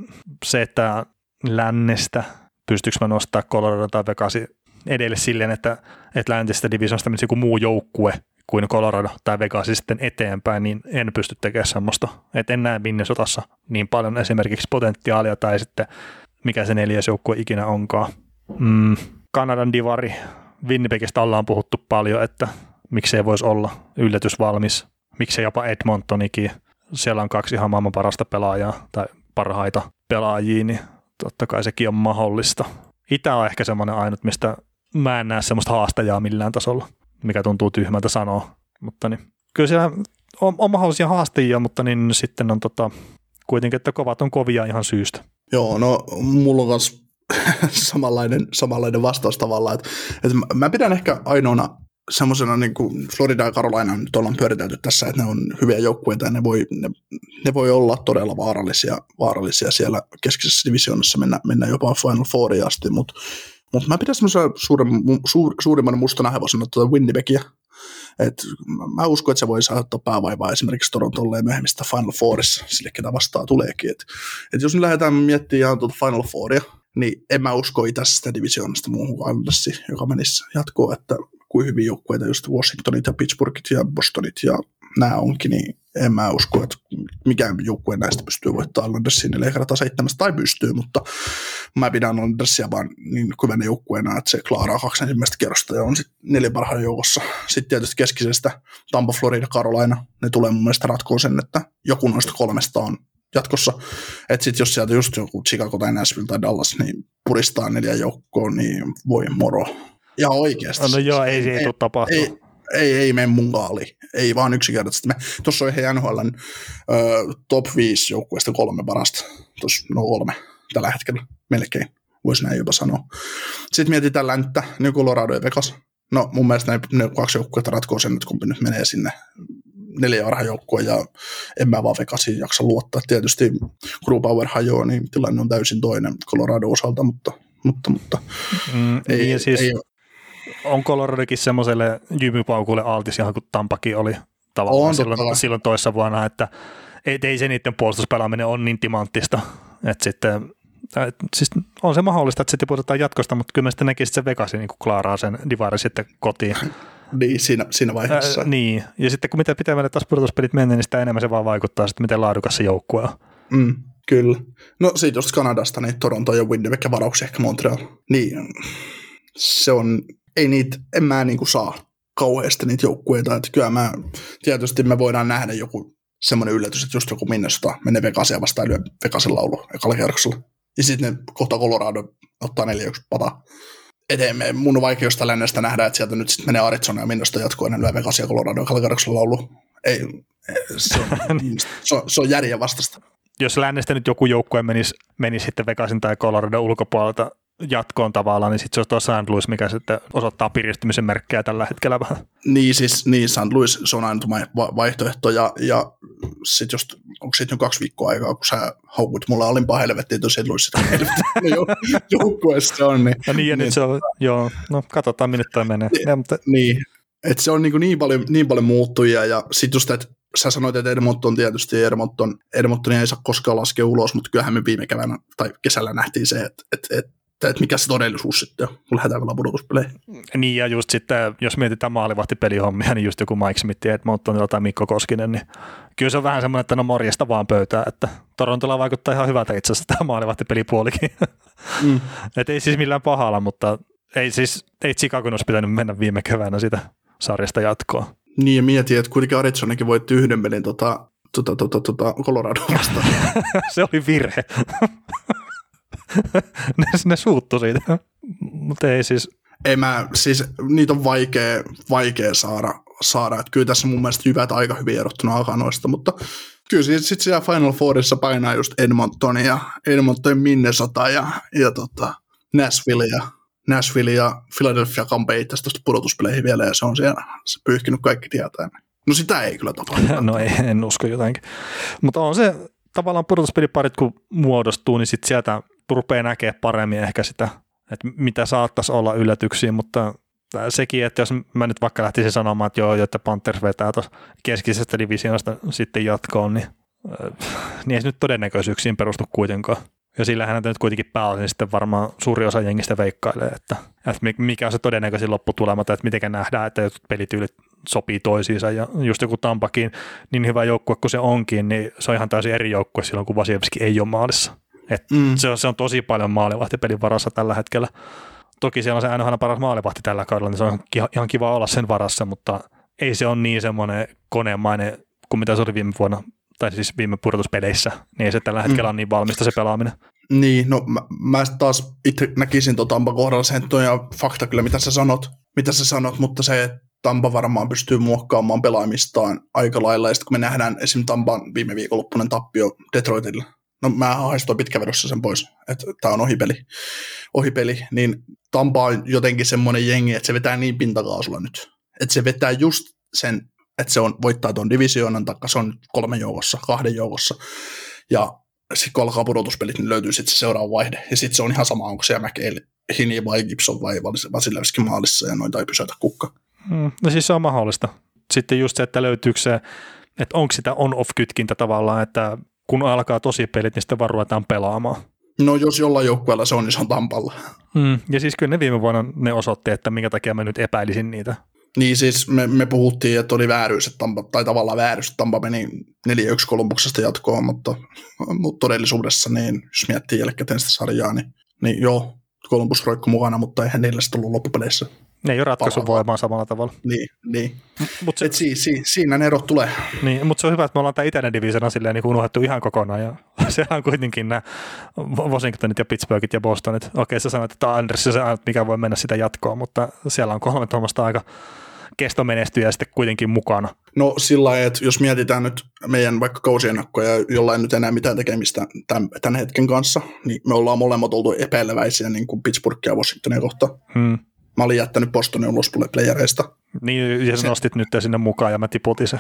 se, että lännestä pystyykö mä nostaa Colorado tai Vegasi edelle silleen, että, että läntisestä divisionista menisi joku muu joukkue kuin Colorado tai Vegas sitten eteenpäin, niin en pysty tekemään semmoista. Että en näe Minnesotassa niin paljon esimerkiksi potentiaalia tai sitten mikä se neljäs joukkue ikinä onkaan. Mm, Kanadan divari, Winnipegistä ollaan puhuttu paljon, että miksei voisi olla yllätysvalmis, miksei jopa Edmontonikin. Siellä on kaksi ihan maailman parasta pelaajaa tai parhaita pelaajia, niin totta kai sekin on mahdollista. Itä on ehkä semmoinen ainut, mistä mä en näe semmoista haastajaa millään tasolla, mikä tuntuu tyhmältä sanoa. Mutta niin, kyllä siellä on, on mahdollisia haastajia, mutta niin sitten on tota, kuitenkin, että kovat on kovia ihan syystä. Joo, no mulla on myös samanlainen, samanlainen vastaus tavallaan, että, että mä pidän ehkä ainoana semmoisena niin kuin Florida ja Carolina nyt ollaan pyöritelty tässä, että ne on hyviä joukkueita ja ne voi, ne, ne voi olla todella vaarallisia, vaarallisia siellä keskisessä divisioonassa mennä, mennä jopa Final Fouriin asti, mutta mutta mä pidän semmoisen suuren, suur, suurimman mustana hevosena tuota Winnipegia. Et mä uskon, että se voi saada päävaivaa esimerkiksi Torontolle ja myöhemmin sitä Final Fourissa, sille ketä vastaan tuleekin. Et, et jos nyt lähdetään miettimään tuota Final Fouria, niin en mä usko itäisestä divisioonasta muuhun kuin Islandersi, joka menisi jatkoon, että kuin hyvin joukkueita, just Washingtonit ja Pittsburghit ja Bostonit ja nämä onkin, niin en mä usko, että mikään joukkue näistä pystyy voittamaan Islandersin neljä kertaa seitsemästä tai pystyy, mutta mä pidän Islandersia vaan niin hyvänä joukkueena, että se klaaraa kaksi ensimmäistä kerrosta ja on sitten neljä parhaan joukossa. Sitten tietysti keskisestä Tampa, Florida, Carolina, ne tulee mun mielestä ratkoon sen, että joku noista kolmesta on jatkossa. Että sitten jos sieltä just joku Chicago tai Nashville tai Dallas, niin puristaa neljä joukkoon, niin voi moro. Ja oikeasti. No, no joo, ei, ei, ei tule tapahtua. Ei, ei, ei mene mun kaali. Ei vaan yksinkertaisesti. Tuossa on ihan NHLn ö, top 5 joukkueesta kolme parasta. Tuossa no kolme tällä hetkellä melkein, voisi näin jopa sanoa. Sitten mietitään länttä, New Colorado ja Vegas. No mun mielestä ne, ne kaksi joukkuetta ratkoo sen, että kumpi nyt menee sinne neljä joukkue ja en mä vaan Vegasiin jaksa luottaa. Tietysti Grubauer hajoaa, niin tilanne on täysin toinen Colorado osalta, mutta, mutta, mutta mm, ei, niin siis ei, on Coloradokin semmoiselle jymypaukulle altis, ihan kuin Tampakin oli tavallaan on, silloin, silloin toissa vuonna, että ei, ei se niiden puolustuspelaaminen on niin timanttista, että sitten et, siis on se mahdollista, että se tiputetaan jatkosta, mutta kyllä mä sitten näkisin, että se Vegasi niin klaaraa sen divari sitten kotiin. Niin, siinä, siinä vaiheessa. Ää, niin, ja sitten kun mitä pitemmälle taas pudotuspelit menee, niin sitä enemmän se vaan vaikuttaa sitten, miten laadukas se joukkue on. Mm, kyllä. No siitä just Kanadasta, niin Toronto ja Winnipeg ja varauksia ehkä Montreal. Niin, se on ei niitä, en mä niinku saa kauheasti niitä joukkueita, että kyllä mä, tietysti me voidaan nähdä joku semmoinen yllätys, että just joku Minnesota menee Vegasia vastaan ja lyö Vegasin laulu ekalla kierroksella. Ja sitten ne kohta Colorado ottaa neljä yksi eteen. Mun on jostain lännestä nähdä, että sieltä nyt sitten menee Arizona ja Minnesota jatkoon ja ne lyö Vegasia Colorado kierroksella laulu. Ei, se on, se on, se on järjen vastasta. Jos lännestä nyt joku joukkue menisi, menisi sitten Vegasin tai Colorado ulkopuolelta jatkoon tavallaan, niin sitten se on tuo St. Louis, mikä sitten osoittaa piristymisen merkkejä tällä hetkellä vähän. Niin, siis niin, St. Louis, se on aina vaihtoehto, ja, ja sitten just, onko siitä jo kaksi viikkoa aikaa, kun sä haukut mulla alimpaa helvettiä, että St. Louis joukkueessa on. Niin, ja niin, ja niin, se on, joo, no katsotaan minne tämä menee. Niin, ja, mutta... niin. että se on niin, niin, paljon, niin paljon muuttujia, ja sitten just, että sä sanoit, että Edmonton tietysti, Edmonton, Edmontonia ei saa koskaan laskea ulos, mutta kyllähän me viime keväänä tai kesällä nähtiin se, että, että, että että, että mikä se todellisuus sitten on, kun lähdetään pelaamaan pudotuspeleihin. Niin ja just sitten, jos mietitään maalivahtipelihommia, niin just joku Mike Smith, Edmontonilla tai Mikko Koskinen, niin kyllä se on vähän semmoinen, että no morjesta vaan pöytää, että Torontolla vaikuttaa ihan hyvältä itse asiassa tämä maalivahtipelipuolikin. Mm. Et ei siis millään pahalla, mutta ei siis, ei Chicagon olisi pitänyt mennä viime keväänä sitä sarjasta jatkoa. Niin ja mietin, että kuitenkin Arizonenkin voitti yhden pelin tota, tota, tota, tota, Colorado vastaan. se oli virhe. ne, ne suuttu siitä. Mutta ei siis. Ei mä, siis niitä on vaikea, vaikea saada, saada. Että kyllä tässä mun mielestä hyvät aika hyvin erottuna Akanoista, mutta kyllä sitten sit siellä Final Fourissa painaa just Edmonton ja Edmonton Minnesota ja, ja tota Nashville ja Nashville ja Philadelphia kampee itse tuosta pudotuspeleihin vielä ja se on siellä se pyyhkinyt kaikki tietää. No sitä ei kyllä tapahdu. no ei, en usko jotenkin. Mutta on se tavallaan pudotuspeliparit kun muodostuu, niin sitten sieltä rupeaa näkemään paremmin ehkä sitä, että mitä saattaisi olla yllätyksiä, mutta sekin, että jos mä nyt vaikka lähtisin sanomaan, että joo, että Panthers vetää tuossa keskisestä divisioonasta sitten jatkoon, niin, äh, niin ei se nyt todennäköisyyksiin perustu kuitenkaan. Ja sillähän nyt kuitenkin pääosin sitten varmaan suuri osa jengistä veikkailee, että, että mikä on se todennäköisin lopputulema, että miten nähdään, että jotkut pelityylit sopii toisiinsa ja just joku Tampakin niin hyvä joukkue kuin se onkin, niin se on ihan täysin eri joukkue silloin, kun Vasilevski ei ole maalissa. Et mm. se, on, se on tosi paljon maalivahtipelin varassa tällä hetkellä. Toki siellä on se NHL paras maalivahti tällä kaudella, niin se on ihan kiva olla sen varassa, mutta ei se ole niin semmoinen konemainen kuin mitä se oli viime vuonna, tai siis viime pudotuspeleissä, niin ei se tällä hetkellä mm. ole niin valmista se pelaaminen. Niin, no mä, mä taas itse näkisin tuon Tampa kohdalla sen, että on fakta kyllä, mitä sä sanot, mitä sä sanot, mutta se, että Tampa varmaan pystyy muokkaamaan pelaamistaan aika lailla, ja sitten kun me nähdään esim. Tampan viime viikonloppuinen tappio Detroitille, no mä haistoin pitkävedossa sen pois, että tämä on ohipeli, ohipeli, niin Tampa on jotenkin semmoinen jengi, että se vetää niin pintakaasulla nyt, että se vetää just sen, että se on voittaa tuon divisioonan, taikka se on kolmen joukossa, kahden joukossa, ja sitten kun alkaa pudotuspelit, niin löytyy sitten se seuraava vaihde, ja sitten se on ihan sama, onko se McHale, Hini vai Gibson vai Vasilevski maalissa, ja noita ei pysäytä kukka. Mm, no siis se on mahdollista. Sitten just se, että löytyykö se, että onko sitä on-off-kytkintä tavallaan, että kun alkaa tosi pelit, niin sitten vaan ruvetaan pelaamaan. No jos jollain joukkueella se on, niin se on Tampalla. Mm, ja siis kyllä ne viime vuonna ne osoitti, että minkä takia mä nyt epäilisin niitä. Niin siis me, me puhuttiin, että oli vääryys, että Tampa, tai tavallaan vääryys, että Tampa meni 4-1 Kolumbuksesta jatkoon, mutta, mutta todellisuudessa niin jos miettii jälkikäteen sitä sarjaa, niin, niin joo, Kolumbus roikku mukana, mutta eihän niillä sitten ollut loppupeleissä ne ei ole ratkaisuvoimaa samalla tavalla. Niin, niin. Mut se, Et si, si, siinä ne erot tulee. Niin, mutta se on hyvä, että me ollaan tämä itäinen divisiona silleen niin unohdettu ihan kokonaan. Ja sehän on kuitenkin nämä Washingtonit ja Pittsburghit ja Bostonit. Okei, sä sanoit, että Anders se mikä voi mennä sitä jatkoon, mutta siellä on kolme tuommoista aika kestomenestyjä sitten kuitenkin mukana. No sillä lailla, että jos mietitään nyt meidän vaikka kausiennakkoja, jolla ei nyt enää mitään tekemistä tämän, tämän hetken kanssa, niin me ollaan molemmat oltu epäileväisiä niin kuin Pittsburghia ja Washingtonia kohtaan. Hmm mä olin jättänyt Bostonin ulos playereista. Niin, ja sä nostit nyt sinne mukaan ja mä tiputin se.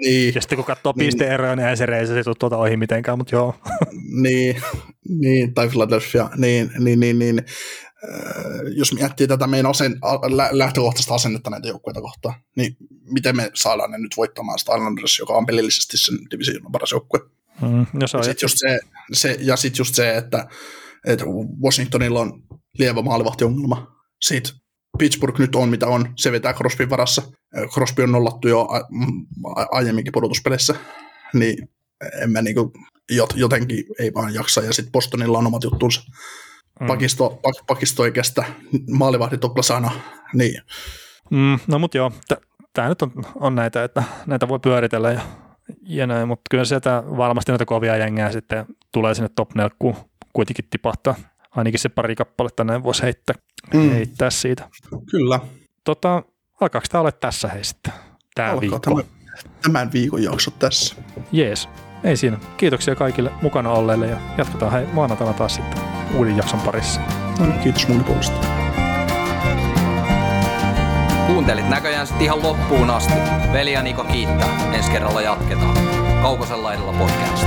Niin. Ja sitten kun katsoo niin, pisteeroja, niin ei se reisi se tuota ohi mitenkään, mutta joo. niin, niin, tai Philadelphia, niin, niin, niin, niin. Äh, jos miettii tätä meidän asen, lä- lähtökohtaista asennetta näitä joukkueita kohtaan, niin miten me saadaan ne nyt voittamaan sitä Islanders, joka on pelillisesti sen divisioonan paras joukkue. Mm, no se sit just se, se, ja sitten just se, että, että Washingtonilla on lievä maalivahtiongelma. Sitten Pittsburgh nyt on mitä on, se vetää Crosbyn varassa. Crosby on nollattu jo aiemminkin pudotuspeleissä, niin en mä niinku, jotenkin ei vaan jaksa. Ja sitten Bostonilla on omat juttunsa. Mm. Pakisto, pak, pakisto ei kestä, maalivahdit on niin. Mm, no mut joo, tämä nyt on, on, näitä, että näitä voi pyöritellä ja, ja näin, mutta kyllä sieltä varmasti näitä kovia jengää sitten tulee sinne top 4 kuitenkin tipahtaa. Ainakin se pari kappaletta näin voisi heittää mm. heittää siitä. Kyllä. Tota, alkaako tämä olla tässä hei sitten? Tämä Alkaa viikko. Tämän, tämän viikon jakso tässä. Jees. Ei siinä. Kiitoksia kaikille mukana olleille ja jatketaan hei maanantaina taas sitten uuden jakson parissa. No niin, kiitos mun puolesta. Kuuntelit näköjään sitten ihan loppuun asti. Veli ja Niko kiittää. Ensi kerralla jatketaan. Kaukosella laidalla podcast.